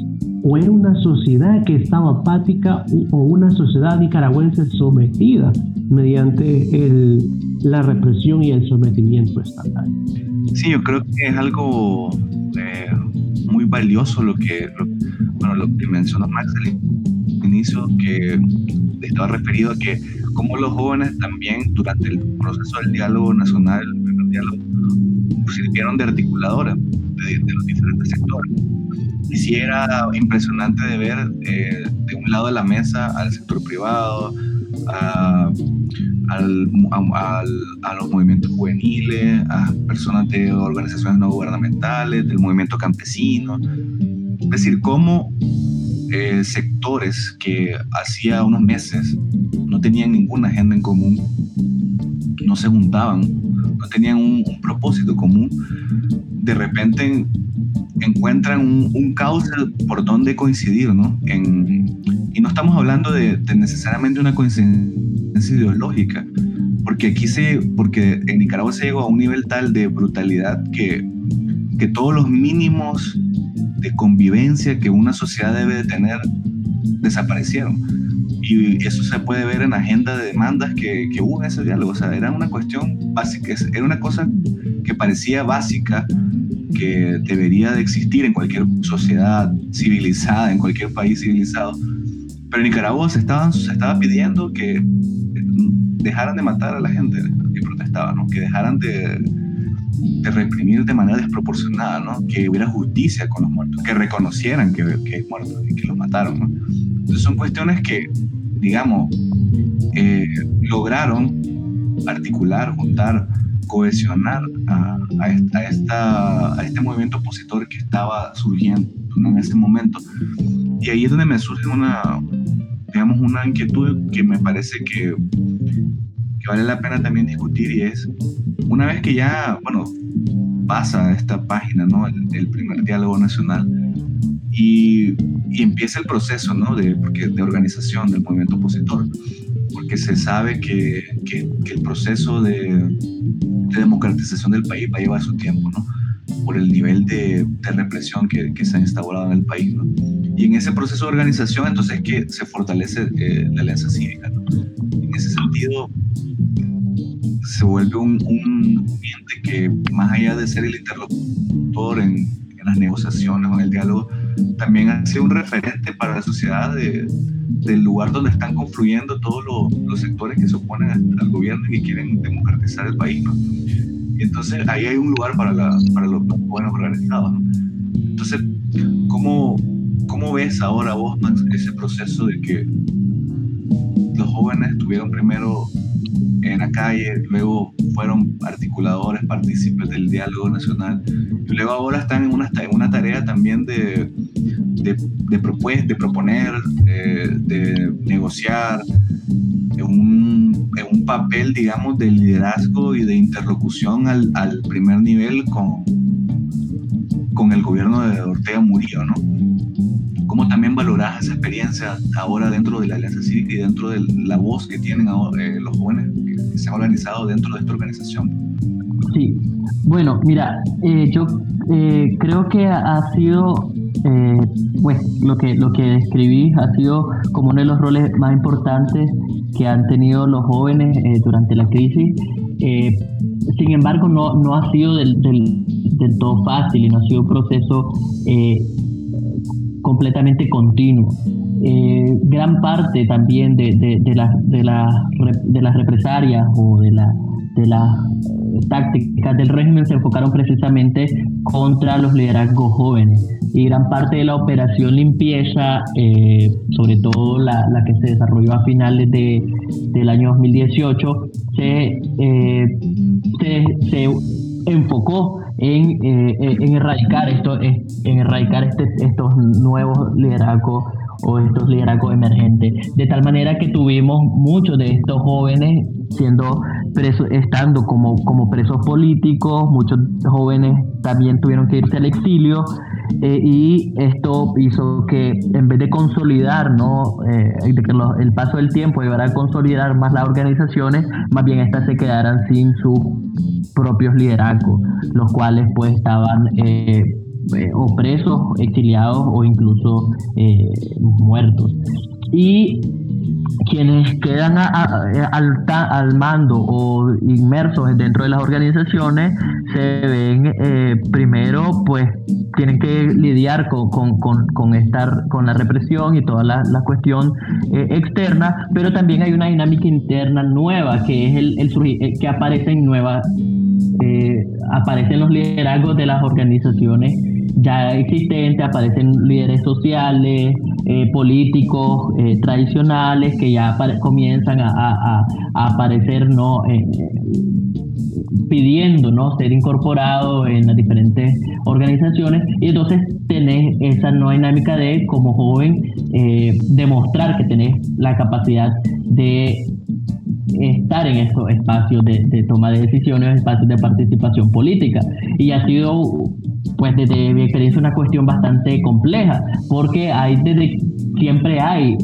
o era una sociedad que estaba apática o una sociedad nicaragüense sometida mediante la represión y el sometimiento estatal. Sí, yo creo que es algo eh, valioso lo que, bueno, lo que mencionó Max al inicio, que estaba referido a que como los jóvenes también durante el proceso del diálogo nacional, el diálogo, sirvieron de articuladora de, los diferentes sectores. Y sí era impresionante de ver eh, de un lado de la mesa al sector privado, a, a, los movimientos juveniles, a personas de organizaciones no gubernamentales, del movimiento campesino. Es decir, cómo eh, sectores que hacía unos meses no tenían ninguna agenda en común, no se juntaban, no tenían un, propósito común, de repente encuentran un, un cauce por donde coincidir, ¿no? En, y no estamos hablando de, de necesariamente una coincidencia ideológica, porque aquí se, porque en Nicaragua se llegó a un nivel tal de brutalidad que, que todos los mínimos de convivencia que una sociedad debe de tener desaparecieron. Y eso se puede ver en la agenda de demandas que, que hubo en ese diálogo. O sea, era una cuestión básica, era una cosa que parecía básica, que debería de existir en cualquier sociedad civilizada, en cualquier país civilizado. Pero en Nicaragua se, se estaba pidiendo que dejaran de matar a la gente que protestaba, ¿no? que dejaran de, de reprimir de manera desproporcionada, ¿no? que hubiera justicia con los muertos, que reconocieran que, que hay muertos y que los mataron. ¿no? Entonces son cuestiones que, digamos, eh, lograron articular, juntar, cohesionar a, a, esta, a, este movimiento opositor que estaba surgiendo en ese momento. Y ahí es donde me surge una, digamos, una inquietud que me parece que vale la pena también discutir y es, una vez que ya, bueno, pasa esta página, ¿no? El, primer diálogo nacional y, y, empieza el proceso, ¿no? De, porque, de organización del movimiento opositor. porque se sabe que, que, el proceso de, de, democratización del país va a llevar su tiempo, ¿no? por el nivel de, de represión que, que, se ha instaurado en el país. ¿no? Y en ese proceso de organización entonces es que se fortalece eh, la alianza cívica. ¿no? En ese sentido, se vuelve un, un ente que más allá de ser el interlocutor en, en las negociaciones o en el diálogo, también ha sido un referente para la sociedad de, del lugar donde están confluyendo todos los, los sectores que se oponen al gobierno y que quieren democratizar el país. ¿no? Y entonces ahí hay un lugar para, la, para los buenos organizados. ¿no? Entonces, ¿cómo, ¿cómo ves ahora vos, Max, ese proceso de que los jóvenes estuvieron primero en la calle, luego fueron articuladores, partícipes del diálogo nacional, y luego ahora están en una, en una tarea también de, de, de, de proponer, eh, de negociar, en un, en un, papel, digamos, de liderazgo y de interlocución al, al primer nivel con, con el gobierno de Ortega Murillo, ¿no? ¿Cómo también valoras esa experiencia ahora dentro de la Alianza Cívica y dentro de la voz que tienen ahora, eh, los jóvenes que se han organizado dentro de esta organización? Sí, bueno, mira, eh, yo eh, creo que ha sido, pues lo que, lo que describí ha sido como uno de los roles más importantes que han tenido los jóvenes durante la crisis. sin embargo, no, no ha sido del, del, del, todo fácil y no ha sido un proceso completamente continuo. Eh, gran parte también de, de, de, la, de, la, de las represalias o de, la, de las tácticas del régimen se enfocaron precisamente contra los liderazgos jóvenes. Y gran parte de la operación limpieza, eh, sobre todo la, la, que se desarrolló a finales de, del año 2018, se, eh, se, se enfocó en, eh, en erradicar esto, en erradicar este, estos nuevos liderazgos o estos liderazgos emergentes. De tal manera que tuvimos muchos de estos jóvenes siendo presos, estando como, como presos políticos, muchos jóvenes también tuvieron que irse al exilio eh, y esto hizo que en vez de consolidar, ¿no? Eh, el paso del tiempo llevara a consolidar más las organizaciones, más bien estas se quedaran sin sus propios liderazgos, los cuales pues estaban eh, eh, o presos, exiliados o incluso eh, muertos. Y quienes quedan al, al, mando o inmersos dentro de las organizaciones se ven eh, primero pues tienen que lidiar con, con, con, estar con la represión y toda la, cuestión eh, externa pero también hay una dinámica interna nueva que es el, el que aparece en nuevas eh, aparecen los liderazgos de las organizaciones ya existentes, aparecen líderes sociales, eh, políticos eh, tradicionales que ya comienzan a, aparecer ¿no? Eh, pidiendo ¿no? ser incorporados en las diferentes organizaciones y entonces tenés esa nueva dinámica de como joven demostrar que tenés la capacidad de estar en estos espacios de, toma de decisiones, espacios de participación política. Y ha sido, pues desde mi experiencia, una cuestión bastante compleja, porque hay desde siempre hay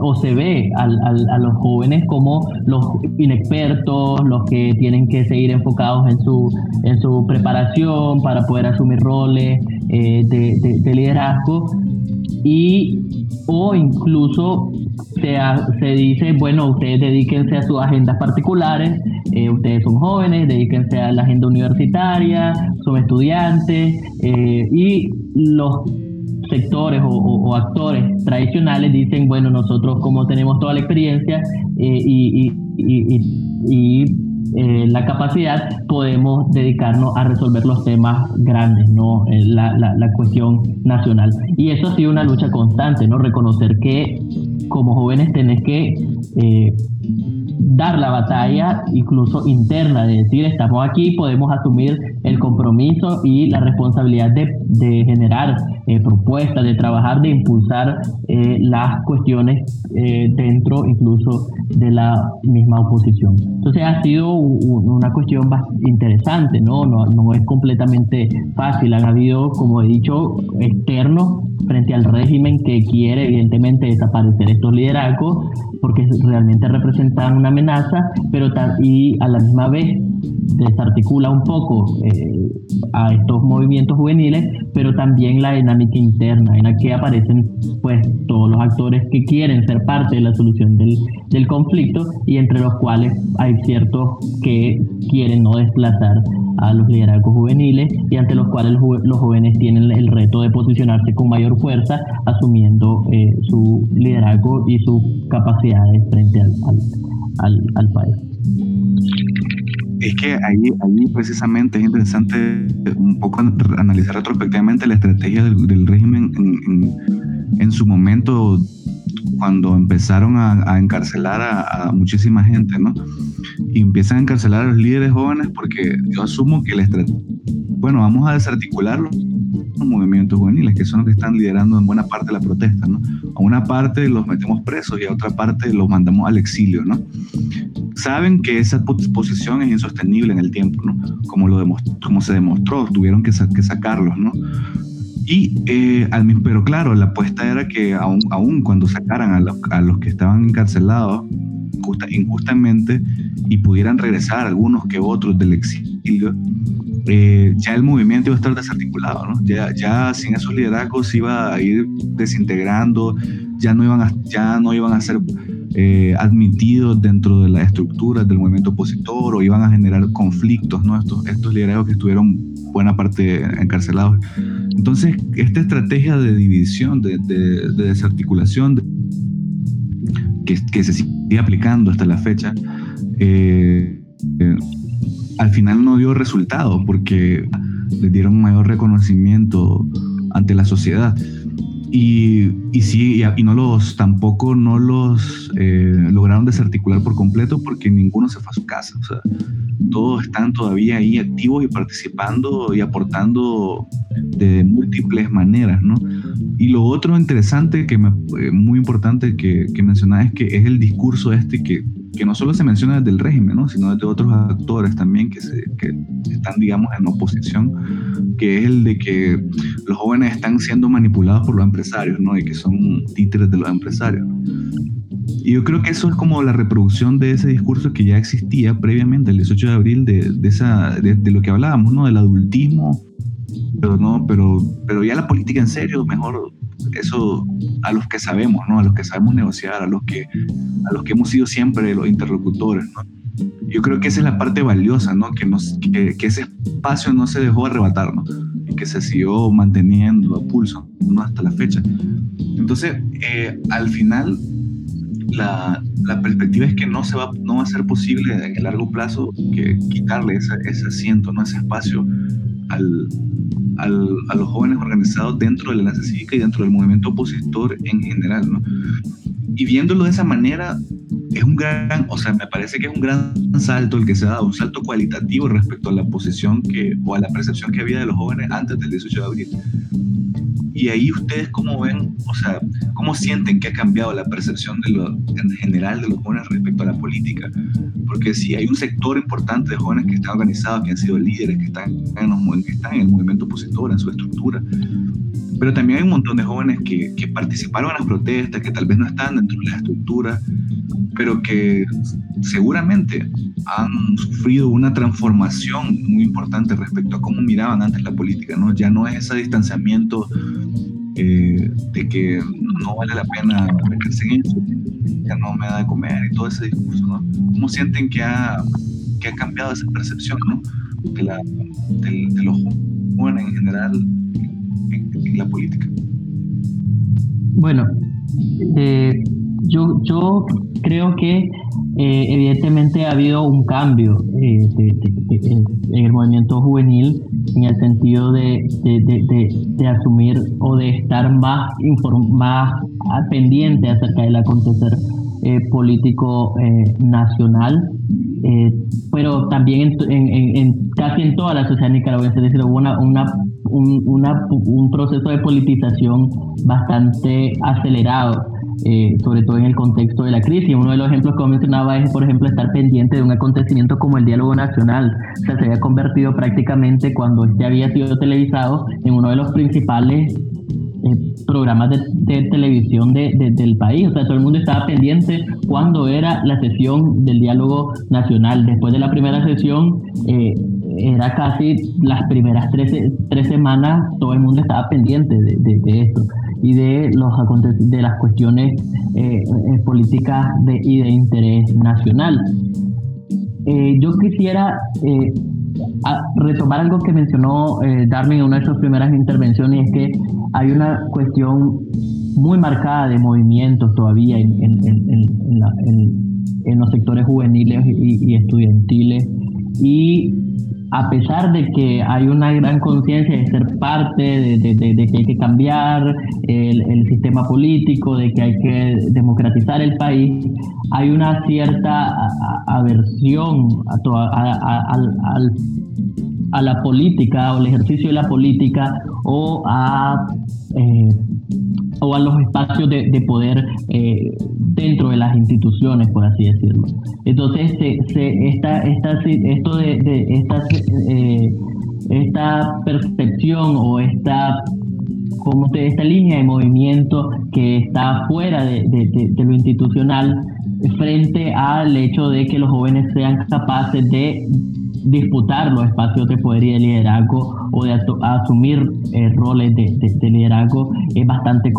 o se ve a los jóvenes como los inexpertos, los que tienen que seguir enfocados en su, en su preparación para poder asumir roles eh, de, de, de liderazgo y o incluso se, dice, bueno, ustedes dedíquense a sus agendas particulares, eh, ustedes son jóvenes, dedíquense a la agenda universitaria, son estudiantes, eh, y los sectores o, actores tradicionales dicen, bueno, nosotros como tenemos toda la experiencia eh, y eh, la capacidad, podemos dedicarnos a resolver los temas grandes, ¿no? Eh, la, la, cuestión nacional. Y eso ha sido una lucha constante, ¿no? Reconocer que como jóvenes tenés que eh, dar la batalla incluso interna, de decir, estamos aquí, podemos asumir el compromiso y la responsabilidad de, de generar eh, propuestas, de trabajar, de impulsar eh, las cuestiones eh, dentro incluso de la misma oposición. Entonces ha sido una cuestión bastante interesante, ¿no? ¿no? No es completamente fácil, han habido, como he dicho, externos frente al régimen que quiere evidentemente desaparecer estos liderazgos porque realmente representan una amenaza, pero y a la misma vez desarticula un poco eh, a estos movimientos juveniles, pero también la dinámica interna en la que aparecen pues todos los actores que quieren ser parte de la solución del, del conflicto y entre los cuales hay ciertos que quieren no desplazar a los liderazgos juveniles y ante los cuales los jóvenes tienen el reto de posicionarse con mayor fuerza, asumiendo eh, su liderazgo y sus capacidades frente al, al, al, país. Es que ahí, ahí precisamente es interesante un poco analizar retrospectivamente la estrategia del, régimen en, su momento cuando empezaron a, encarcelar a, muchísima gente, ¿no? y empiezan a encarcelar a los líderes jóvenes porque yo asumo que les bueno, vamos a desarticular los movimientos juveniles, que son los que están liderando en buena parte la protesta, ¿no? A una parte los metemos presos y a otra parte los mandamos al exilio, ¿no? Saben que esa posición es insostenible en el tiempo, ¿no? Como, lo como se demostró, tuvieron que sacarlos, ¿no? Y, eh, al, pero claro, la apuesta era que aún, aún cuando sacaran a, a los que estaban encarcelados, injustamente y pudieran regresar algunos que otros del exilio, eh, ya el movimiento iba a estar desarticulado, ¿no? Ya, ya sin esos liderazgos iba a ir desintegrando, ya no iban a, ya no iban a ser eh, admitidos dentro de la estructura del movimiento opositor o iban a generar conflictos, ¿no? Estos, estos liderazgos que estuvieron buena parte encarcelados. Entonces, esta estrategia de división, de, de, de desarticulación, que, se sigue aplicando hasta la fecha, eh, eh, al final no dio resultado porque les dieron mayor reconocimiento ante la sociedad. Y, y sí, y, no los, tampoco no los eh, lograron desarticular por completo porque ninguno se fue a su casa. O sea, todos están todavía ahí activos y participando y aportando de múltiples maneras, ¿no? Y lo otro interesante, que me, muy importante que, que mencionaba es que es el discurso este que que no solo se menciona desde el régimen, ¿no? sino desde otros actores también que, se, que están, digamos, en oposición, que es el de que los jóvenes están siendo manipulados por los empresarios, ¿no? Y que son títeres de los empresarios. Y yo creo que eso es como la reproducción de ese discurso que ya existía previamente, el 18 de abril, de, de esa, de, de, lo que hablábamos, ¿no? Del adultismo, pero, no, pero, pero ya la política en serio, mejor eso a los que sabemos, ¿no? A los que sabemos negociar, a los que, a los que hemos sido siempre los interlocutores, ¿no? Yo creo que esa es la parte valiosa, ¿no? Que, nos, que, ese espacio no se dejó arrebatarnos y que se siguió manteniendo a pulso, ¿no? Hasta la fecha. Entonces, eh, al final, la, la, perspectiva es que no, se va, no va a ser posible en el largo plazo que quitarle ese, ese asiento, ¿no? ese espacio al, a los jóvenes organizados dentro de la Enlace Cívica y dentro del movimiento opositor en general, ¿no? Y viéndolo de esa manera, es un gran, o sea, me parece que es un gran salto el que se ha dado, un salto cualitativo respecto a la posición que, o a la percepción que había de los jóvenes antes del 18 de abril. Y ahí ustedes cómo ven, o sea, cómo sienten que ha cambiado la percepción de lo, en general de los jóvenes respecto a la política. Porque si hay un sector importante de jóvenes que están organizados, que han sido líderes, que están en, los, que están en el movimiento opositor, en su estructura. Pero también hay un montón de jóvenes que, que participaron en las protestas, que tal vez no están dentro de la estructura, pero que seguramente han sufrido una transformación muy importante respecto a cómo miraban antes la política, ¿no? Ya no es ese distanciamiento eh, de que no vale la pena eso, ya no me da de comer y todo ese discurso, ¿no? ¿Cómo sienten que ha, que ha cambiado esa percepción, ¿no? De, la, de, de los jóvenes en general en, en la política. Bueno, eh, yo, yo creo que eh, evidentemente ha habido un cambio eh, en el movimiento juvenil en el sentido de, asumir o de estar más, más pendiente acerca del acontecer eh, político nacional, pero también en, casi en toda la sociedad nicaragüense, es decir, hubo una, una un, proceso de politización bastante acelerado. Eh, sobre todo en el contexto de la crisis. Uno de los ejemplos que mencionaba es, por ejemplo, estar pendiente de un acontecimiento como el diálogo nacional. O sea, se había convertido prácticamente cuando este había sido televisado en uno de los principales eh, programas de, televisión del país. O sea, todo el mundo estaba pendiente cuando era la sesión del diálogo nacional. Después de la primera sesión, eh, era casi las primeras tres, tres, semanas, todo el mundo estaba pendiente de, esto y de, los, de las cuestiones eh, políticas y de interés nacional. yo quisiera retomar algo que mencionó eh, Darwin en una de sus primeras intervenciones, es que hay una cuestión muy marcada de movimientos todavía en, los sectores juveniles y, estudiantiles. Y a pesar de que hay una gran conciencia de ser parte, de, que hay que cambiar el, sistema político, de que hay que democratizar el país, hay una cierta aversión a, la política o el ejercicio de la política o a... Eh, o a los espacios de, poder eh, dentro de las instituciones, por así decirlo. Entonces, se, esta, esto de, esta, eh, esta percepción o esta, como esta línea de movimiento que está fuera de lo institucional frente al hecho de que los jóvenes sean capaces de disputar los espacios de poder y de liderazgo o de asumir eh, roles de, liderazgo es bastante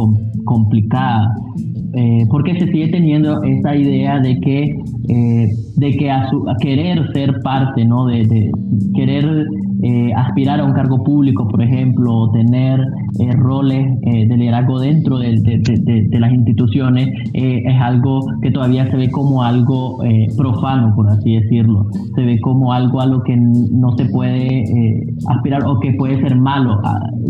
complicada. Eh, porque se sigue teniendo esa idea de que, eh, de que a, querer ser parte, ¿no? de, de querer eh, aspirar a un cargo público, por ejemplo, tener eh, roles eh, de liderazgo dentro de, las instituciones, es algo que todavía se ve como algo profano, por así decirlo. Se ve como algo a lo que no se puede aspirar o que puede ser malo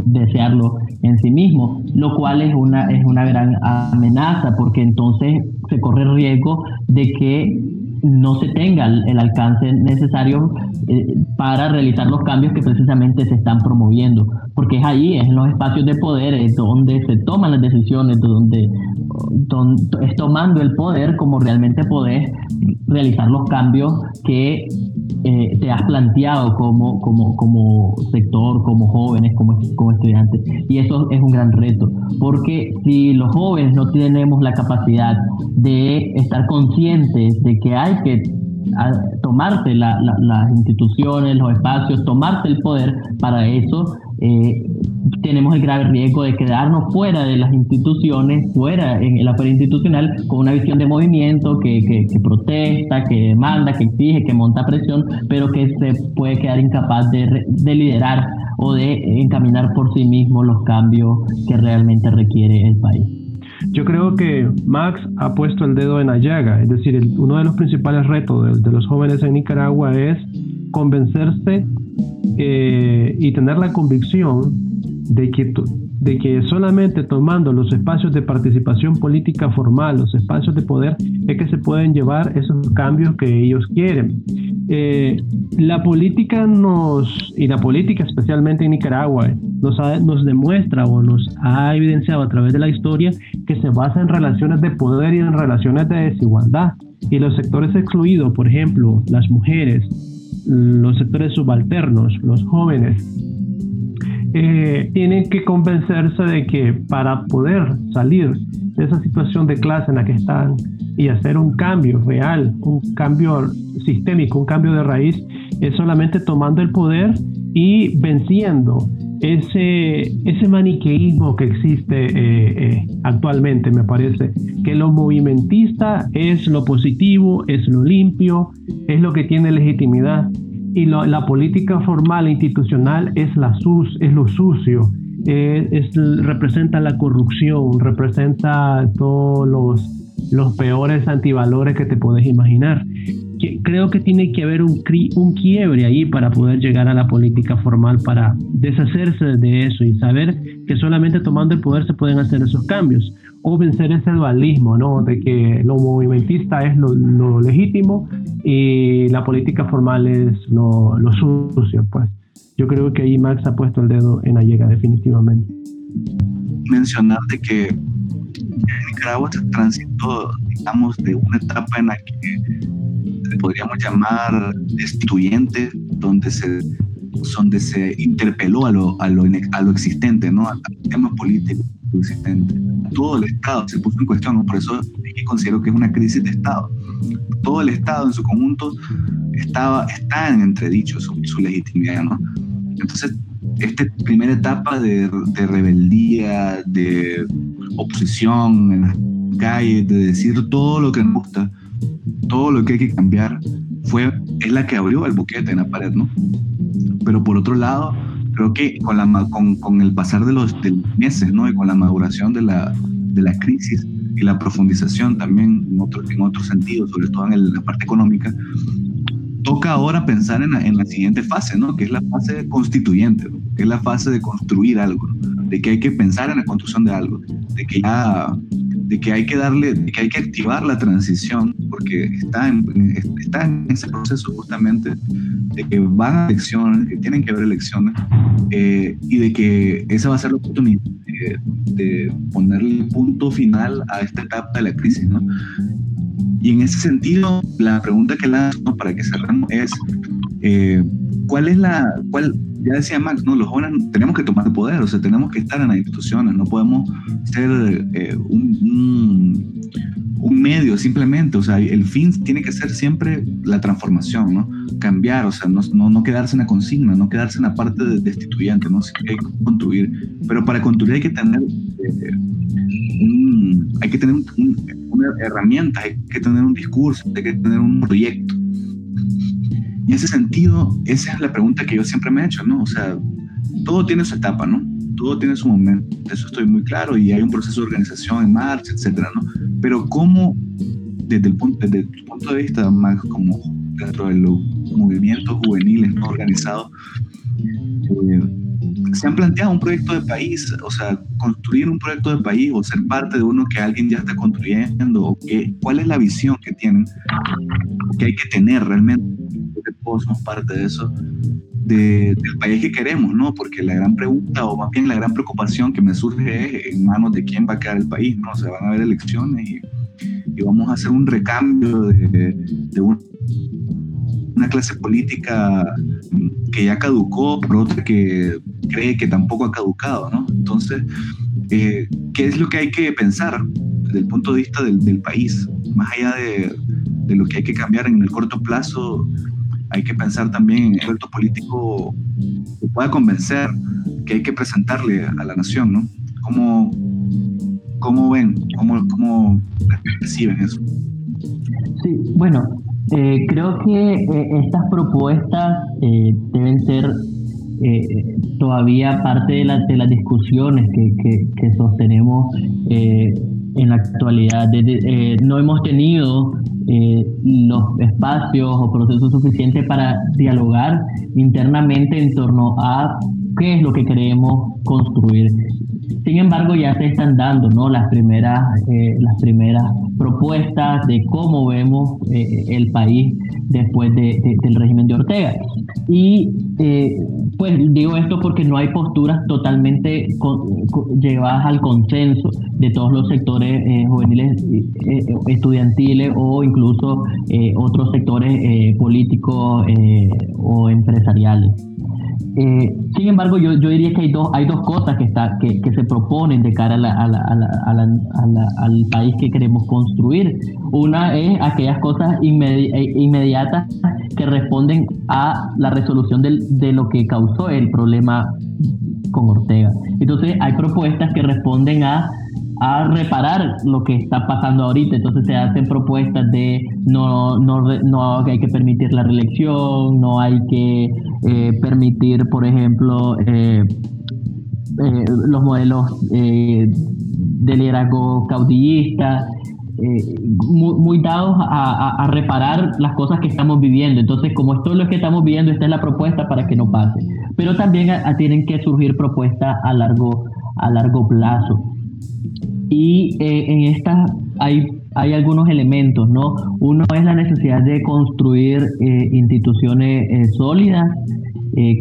desearlo en sí mismo, lo cual es una, es una gran amenaza porque entonces se corre el riesgo de que no se tenga el, alcance necesario eh, para realizar los cambios que precisamente se están promoviendo, porque es ahí, es en los espacios de poder donde se toman las decisiones, donde, es tomando el poder como realmente poder realizar los cambios que eh, te has planteado como, como, como sector, como jóvenes, como, como estudiantes. Y eso es un gran reto, porque si los jóvenes no tenemos la capacidad de estar conscientes de que hay que tomarse las instituciones, los espacios, tomarse el poder, para eso eh, tenemos el grave riesgo de quedarnos fuera de las instituciones, fuera en la fuera institucional, con una visión de movimiento que, que, protesta, que demanda, que exige, que monta presión, pero que se puede quedar incapaz de, de liderar o de encaminar por sí mismo los cambios que realmente requiere el país. Yo creo que Max ha puesto el dedo en la llaga, es decir, uno de los principales retos de, los jóvenes en Nicaragua es convencerse eh, y tener la convicción de que, de que solamente tomando los espacios de participación política formal, los espacios de poder, es que se pueden llevar esos cambios que ellos quieren. Eh, la política nos, y la política especialmente en Nicaragua, nos, nos demuestra o nos ha evidenciado a través de la historia que se basa en relaciones de poder y en relaciones de desigualdad. Y los sectores excluidos, por ejemplo, las mujeres, los sectores subalternos, los jóvenes, eh, tienen que convencerse de que para poder salir de esa situación de clase en la que están y hacer un cambio real, un cambio sistémico, un cambio de raíz, es solamente tomando el poder y venciendo ese, ese maniqueísmo que existe eh, eh, actualmente, me parece, que lo movimentista es lo positivo, es lo limpio, es lo que tiene legitimidad y la política formal e institucional es, la sus, es lo sucio, es, representa la corrupción, representa todos los, los peores antivalores que te puedes imaginar. Creo que tiene que haber un, un quiebre ahí para poder llegar a la política formal, para deshacerse de eso y saber que solamente tomando el poder se pueden hacer esos cambios o vencer ese dualismo, ¿no? De que lo movimentista es lo, legítimo y la política formal es lo, sucio, pues. yo creo que ahí Max ha puesto el dedo en la llega definitivamente. Mencionar de que Nicaragua se transitó, digamos, de una etapa en la que podríamos llamar destituyente, donde se, donde se interpeló a lo, a lo, a lo existente, ¿no? al tema político existente. Todo el Estado se puso en cuestión, por eso considero que es una crisis de Estado. Todo el Estado en su conjunto estaba, está en entredicho su, su legitimidad, ¿no? Entonces, esta primera etapa de, de, rebeldía, de oposición en las calles, de decir todo lo que nos gusta, todo lo que hay que cambiar, fue, es la que abrió el boquete en la pared, ¿no? Pero por otro lado, creo que con, la, con, con el pasar de los, meses, ¿no? Y con la maduración de la, de la crisis y la profundización también en otro, en otro sentido, sobre todo en la parte económica, toca ahora pensar en la, en la, siguiente fase, ¿no? Que es la fase constituyente, que es la fase de construir algo, de que hay que pensar en la construcción de algo, de que ya de que hay que darle, de que hay que activar la transición, porque está en, está en ese proceso justamente de que van a elecciones, que tienen que haber elecciones, eh, y de que esa va a ser la oportunidad de, de, ponerle punto final a esta etapa de la crisis, ¿no? Y en ese sentido, la pregunta que lanzo para que cerramos es, eh, ¿cuál es la, cuál, ya decía Max, ¿no? los jóvenes tenemos que tomar poder, o sea, tenemos que estar en las instituciones, no podemos ser eh, un, un, medio simplemente, o sea, el fin tiene que ser siempre la transformación, ¿no? Cambiar, o sea, no, no, no quedarse en la consigna, no quedarse en la parte de destituyente, ¿no? hay que construir, pero para construir hay que tener, eh, un, hay que tener una herramienta, hay que tener un discurso, hay que tener un proyecto. Y en ese sentido, esa es la pregunta que yo siempre me he hecho, ¿no? O sea, todo tiene su etapa, ¿no? Todo tiene su momento, eso estoy muy claro, y hay un proceso de organización en marcha, etcétera, ¿no? Pero cómo, desde el punto, desde tu punto de vista, más como dentro de los movimientos juveniles no organizados, eh, se han planteado un proyecto de país, o sea, construir un proyecto de país o ser parte de uno que alguien ya está construyendo, o cuál es la visión que tienen, que hay que tener realmente todos somos parte de eso, de, del país que queremos, ¿no? Porque la gran pregunta, o más bien la gran preocupación que me surge es en manos de quién va a quedar el país, ¿no? O sea, van a haber elecciones y, y vamos a hacer un recambio de, de un, una clase política que ya caducó por otra que cree que tampoco ha caducado, ¿no? Entonces, eh, ¿qué es lo que hay que pensar desde el punto de vista del, del país? Más allá de, de, lo que hay que cambiar en el corto plazo, hay que pensar también en el acto político que pueda convencer, que hay que presentarle a la nación, ¿no? ¿Cómo, cómo ven, cómo, cómo perciben eso? Sí, bueno, eh, creo que eh, estas propuestas eh, deben ser eh, todavía parte de, la, de, las discusiones que, que, que sostenemos en la actualidad. no hemos tenido eh, los espacios o procesos suficientes para dialogar internamente en torno a qué es lo que queremos construir. Sin embargo, ya se están dando ¿no? las, primeras, eh, las primeras propuestas de cómo vemos eh, el país después de, de, del régimen de Ortega. Y eh, pues digo esto porque no hay posturas totalmente llevadas al consenso de todos los sectores eh, juveniles, estudiantiles o incluso otros sectores políticos o empresariales. Eh, sin embargo, yo, yo, diría que hay dos, hay dos cosas que, está, que, que se proponen de cara a la, a la, al país que queremos construir. Una es aquellas cosas inmedi eh, inmediatas que responden a la resolución del, de lo que causó el problema con Ortega. Entonces, hay propuestas que responden a a reparar lo que está pasando ahorita. Entonces se hacen propuestas de no, no, no hay que permitir la reelección, no hay que eh, permitir, por ejemplo, eh, eh, los modelos de liderazgo caudillista. Muy, dados a, a, reparar las cosas que estamos viviendo. Entonces, como esto es lo que estamos viviendo, esta es la propuesta para que no pase. Pero también tienen que surgir propuestas a largo, a largo plazo. Y eh, en estas hay hay algunos elementos, ¿no? Uno es la necesidad de construir eh, instituciones eh, sólidas.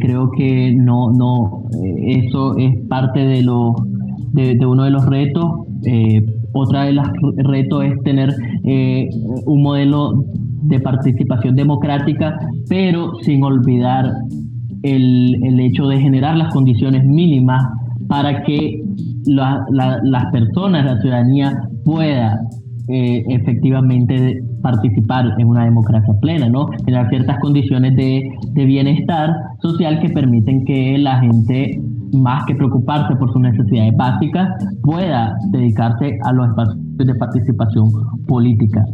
Creo que no, no, eso es parte de, lo, de, uno de los retos. otra de los retos es tener un modelo de participación democrática, pero sin olvidar el, el hecho de generar las condiciones mínimas para que las personas, la ciudadanía pueda eh, efectivamente participar en una democracia plena, ¿no? Tener ciertas condiciones de, de, bienestar social que permiten que la gente, más que preocuparse por sus necesidades básicas, pueda dedicarse a los espacios de participación política.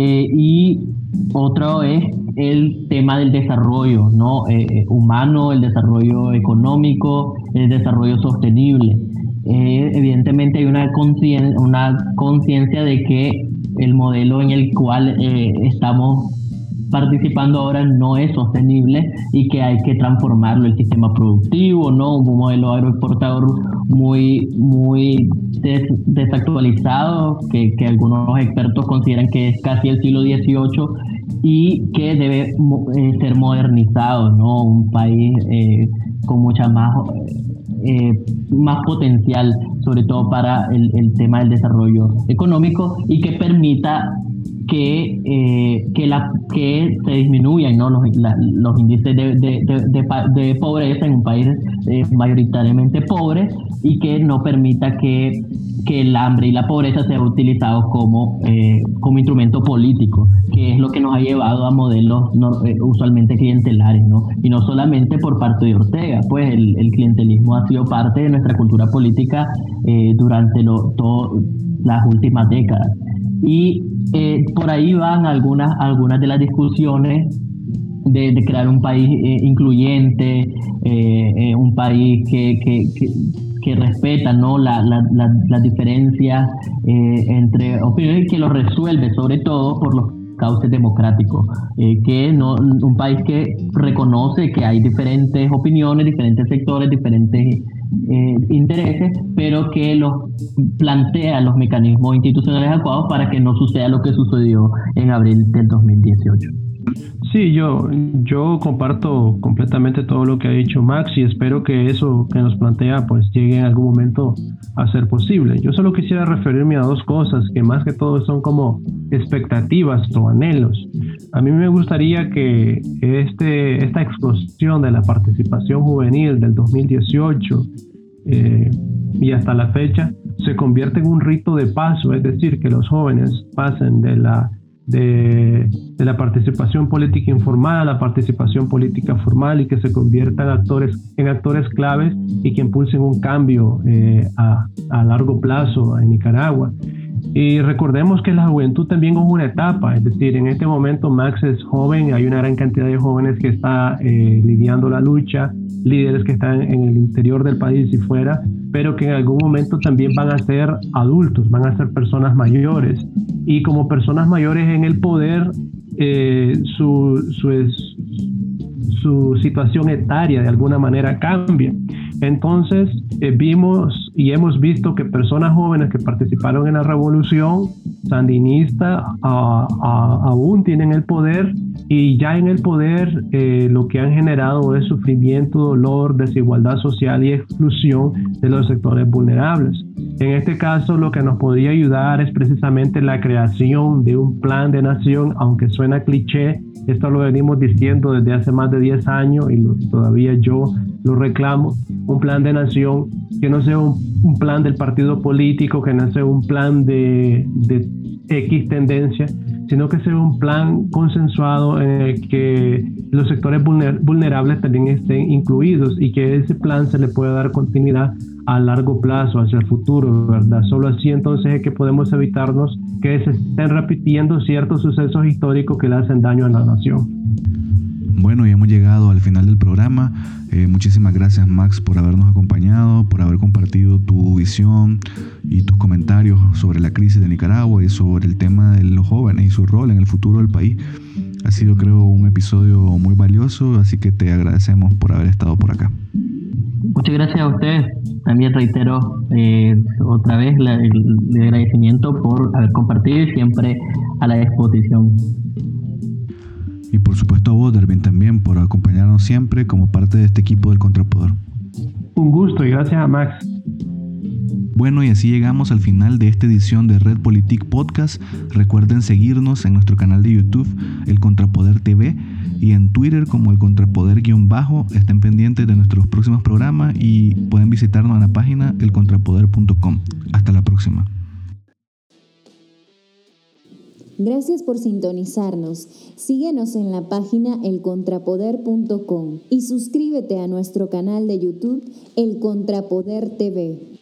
Eh, y otro es el tema del desarrollo ¿no? Eh, humano, el desarrollo económico, el desarrollo sostenible. Eh, evidentemente hay una conciencia de que el modelo en el cual eh, estamos participando ahora no es sostenible y que hay que transformarlo el sistema productivo, ¿no? Un modelo agroexportador muy, muy desactualizado, que, que, algunos expertos consideran que es casi el siglo XVIII y que debe eh, ser modernizado, ¿no? Un país con mucha más eh, más potencial, sobre todo para el, tema del desarrollo económico y que permita que, eh, que, la, que se disminuyan ¿no? los, los índices de, de, de, pobreza en un país eh, mayoritariamente pobre y que no permita que que el hambre y la pobreza sean utilizados como, eh, como instrumento político, que es lo que nos ha llevado a modelos eh, usualmente clientelares, ¿no? Y no solamente por parte de Ortega, pues el, clientelismo ha sido parte de nuestra cultura política eh, durante todas las últimas décadas. Y por ahí van algunas, algunas de las discusiones de, crear un país incluyente, un país que, que, que respeta ¿no? la, la, la, diferencia eh, entre opiniones que lo resuelve sobre todo por los cauces democráticos, eh, que no, un país que reconoce que hay diferentes opiniones, diferentes sectores, diferentes eh, intereses, pero que los plantea los mecanismos institucionales adecuados para que no suceda lo que sucedió en abril del 2018. Sí, yo, yo comparto completamente todo lo que ha dicho Max y espero que eso que nos plantea pues llegue en algún momento a ser posible. Yo solo quisiera referirme a dos cosas que más que todo son como expectativas o anhelos. A mí me gustaría que este, esta explosión de la participación juvenil del 2018 eh, y hasta la fecha se convierta en un rito de paso, es decir, que los jóvenes pasen de la de, la participación política informal a la participación política formal y que se conviertan actores, en actores claves y que impulsen un cambio eh, a, a, largo plazo en Nicaragua. Y recordemos que la juventud también es una etapa, es decir, en este momento Max es joven, hay una gran cantidad de jóvenes que está eh, lidiando la lucha, líderes que están en el interior del país y fuera, pero que en algún momento también van a ser adultos, van a ser personas mayores. Y como personas mayores en el poder, eh, su, su, su situación etaria de alguna manera cambia. Entonces eh, vimos y hemos visto que personas jóvenes que participaron en la revolución sandinista aún tienen el poder y ya en el poder eh, lo que han generado es sufrimiento, dolor, desigualdad social y exclusión de los sectores vulnerables. En este caso lo que nos podría ayudar es precisamente la creación de un plan de nación, aunque suena cliché, esto lo venimos diciendo desde hace más de 10 años y todavía yo lo reclamo, un plan de nación que no sea un, plan del partido político, que no sea un plan de, de X tendencia, sino que sea un plan consensuado en el que los sectores vulnerables también estén incluidos y que ese plan se le pueda dar continuidad a largo plazo, hacia el futuro, ¿verdad? Solo así entonces es que podemos evitarnos que se estén repitiendo ciertos sucesos históricos que le hacen daño a la nación. Bueno, ya hemos llegado al final del programa. Eh, muchísimas gracias Max por habernos acompañado, por haber compartido tu visión y tus comentarios sobre la crisis de Nicaragua y sobre el tema de los jóvenes y su rol en el futuro del país. Ha sido creo un episodio muy valioso, así que te agradecemos por haber estado por acá. Muchas gracias a ustedes. También reitero eh, otra vez el, el agradecimiento por haber compartido y siempre a la disposición. Y por supuesto a vos, Dervin, también por acompañarnos siempre como parte de este equipo del Contrapoder. Un gusto y gracias a Max. Bueno, y así llegamos al final de esta edición de Red Politik Podcast. Recuerden seguirnos en nuestro canal de YouTube, El Contrapoder TV, y en Twitter como El Contrapoder-Bajo. Estén pendientes de nuestros próximos programas y pueden visitarnos en la página elcontrapoder.com. Hasta la próxima. Gracias por sintonizarnos. Síguenos en la página elcontrapoder.com y suscríbete a nuestro canal de YouTube El Contrapoder TV.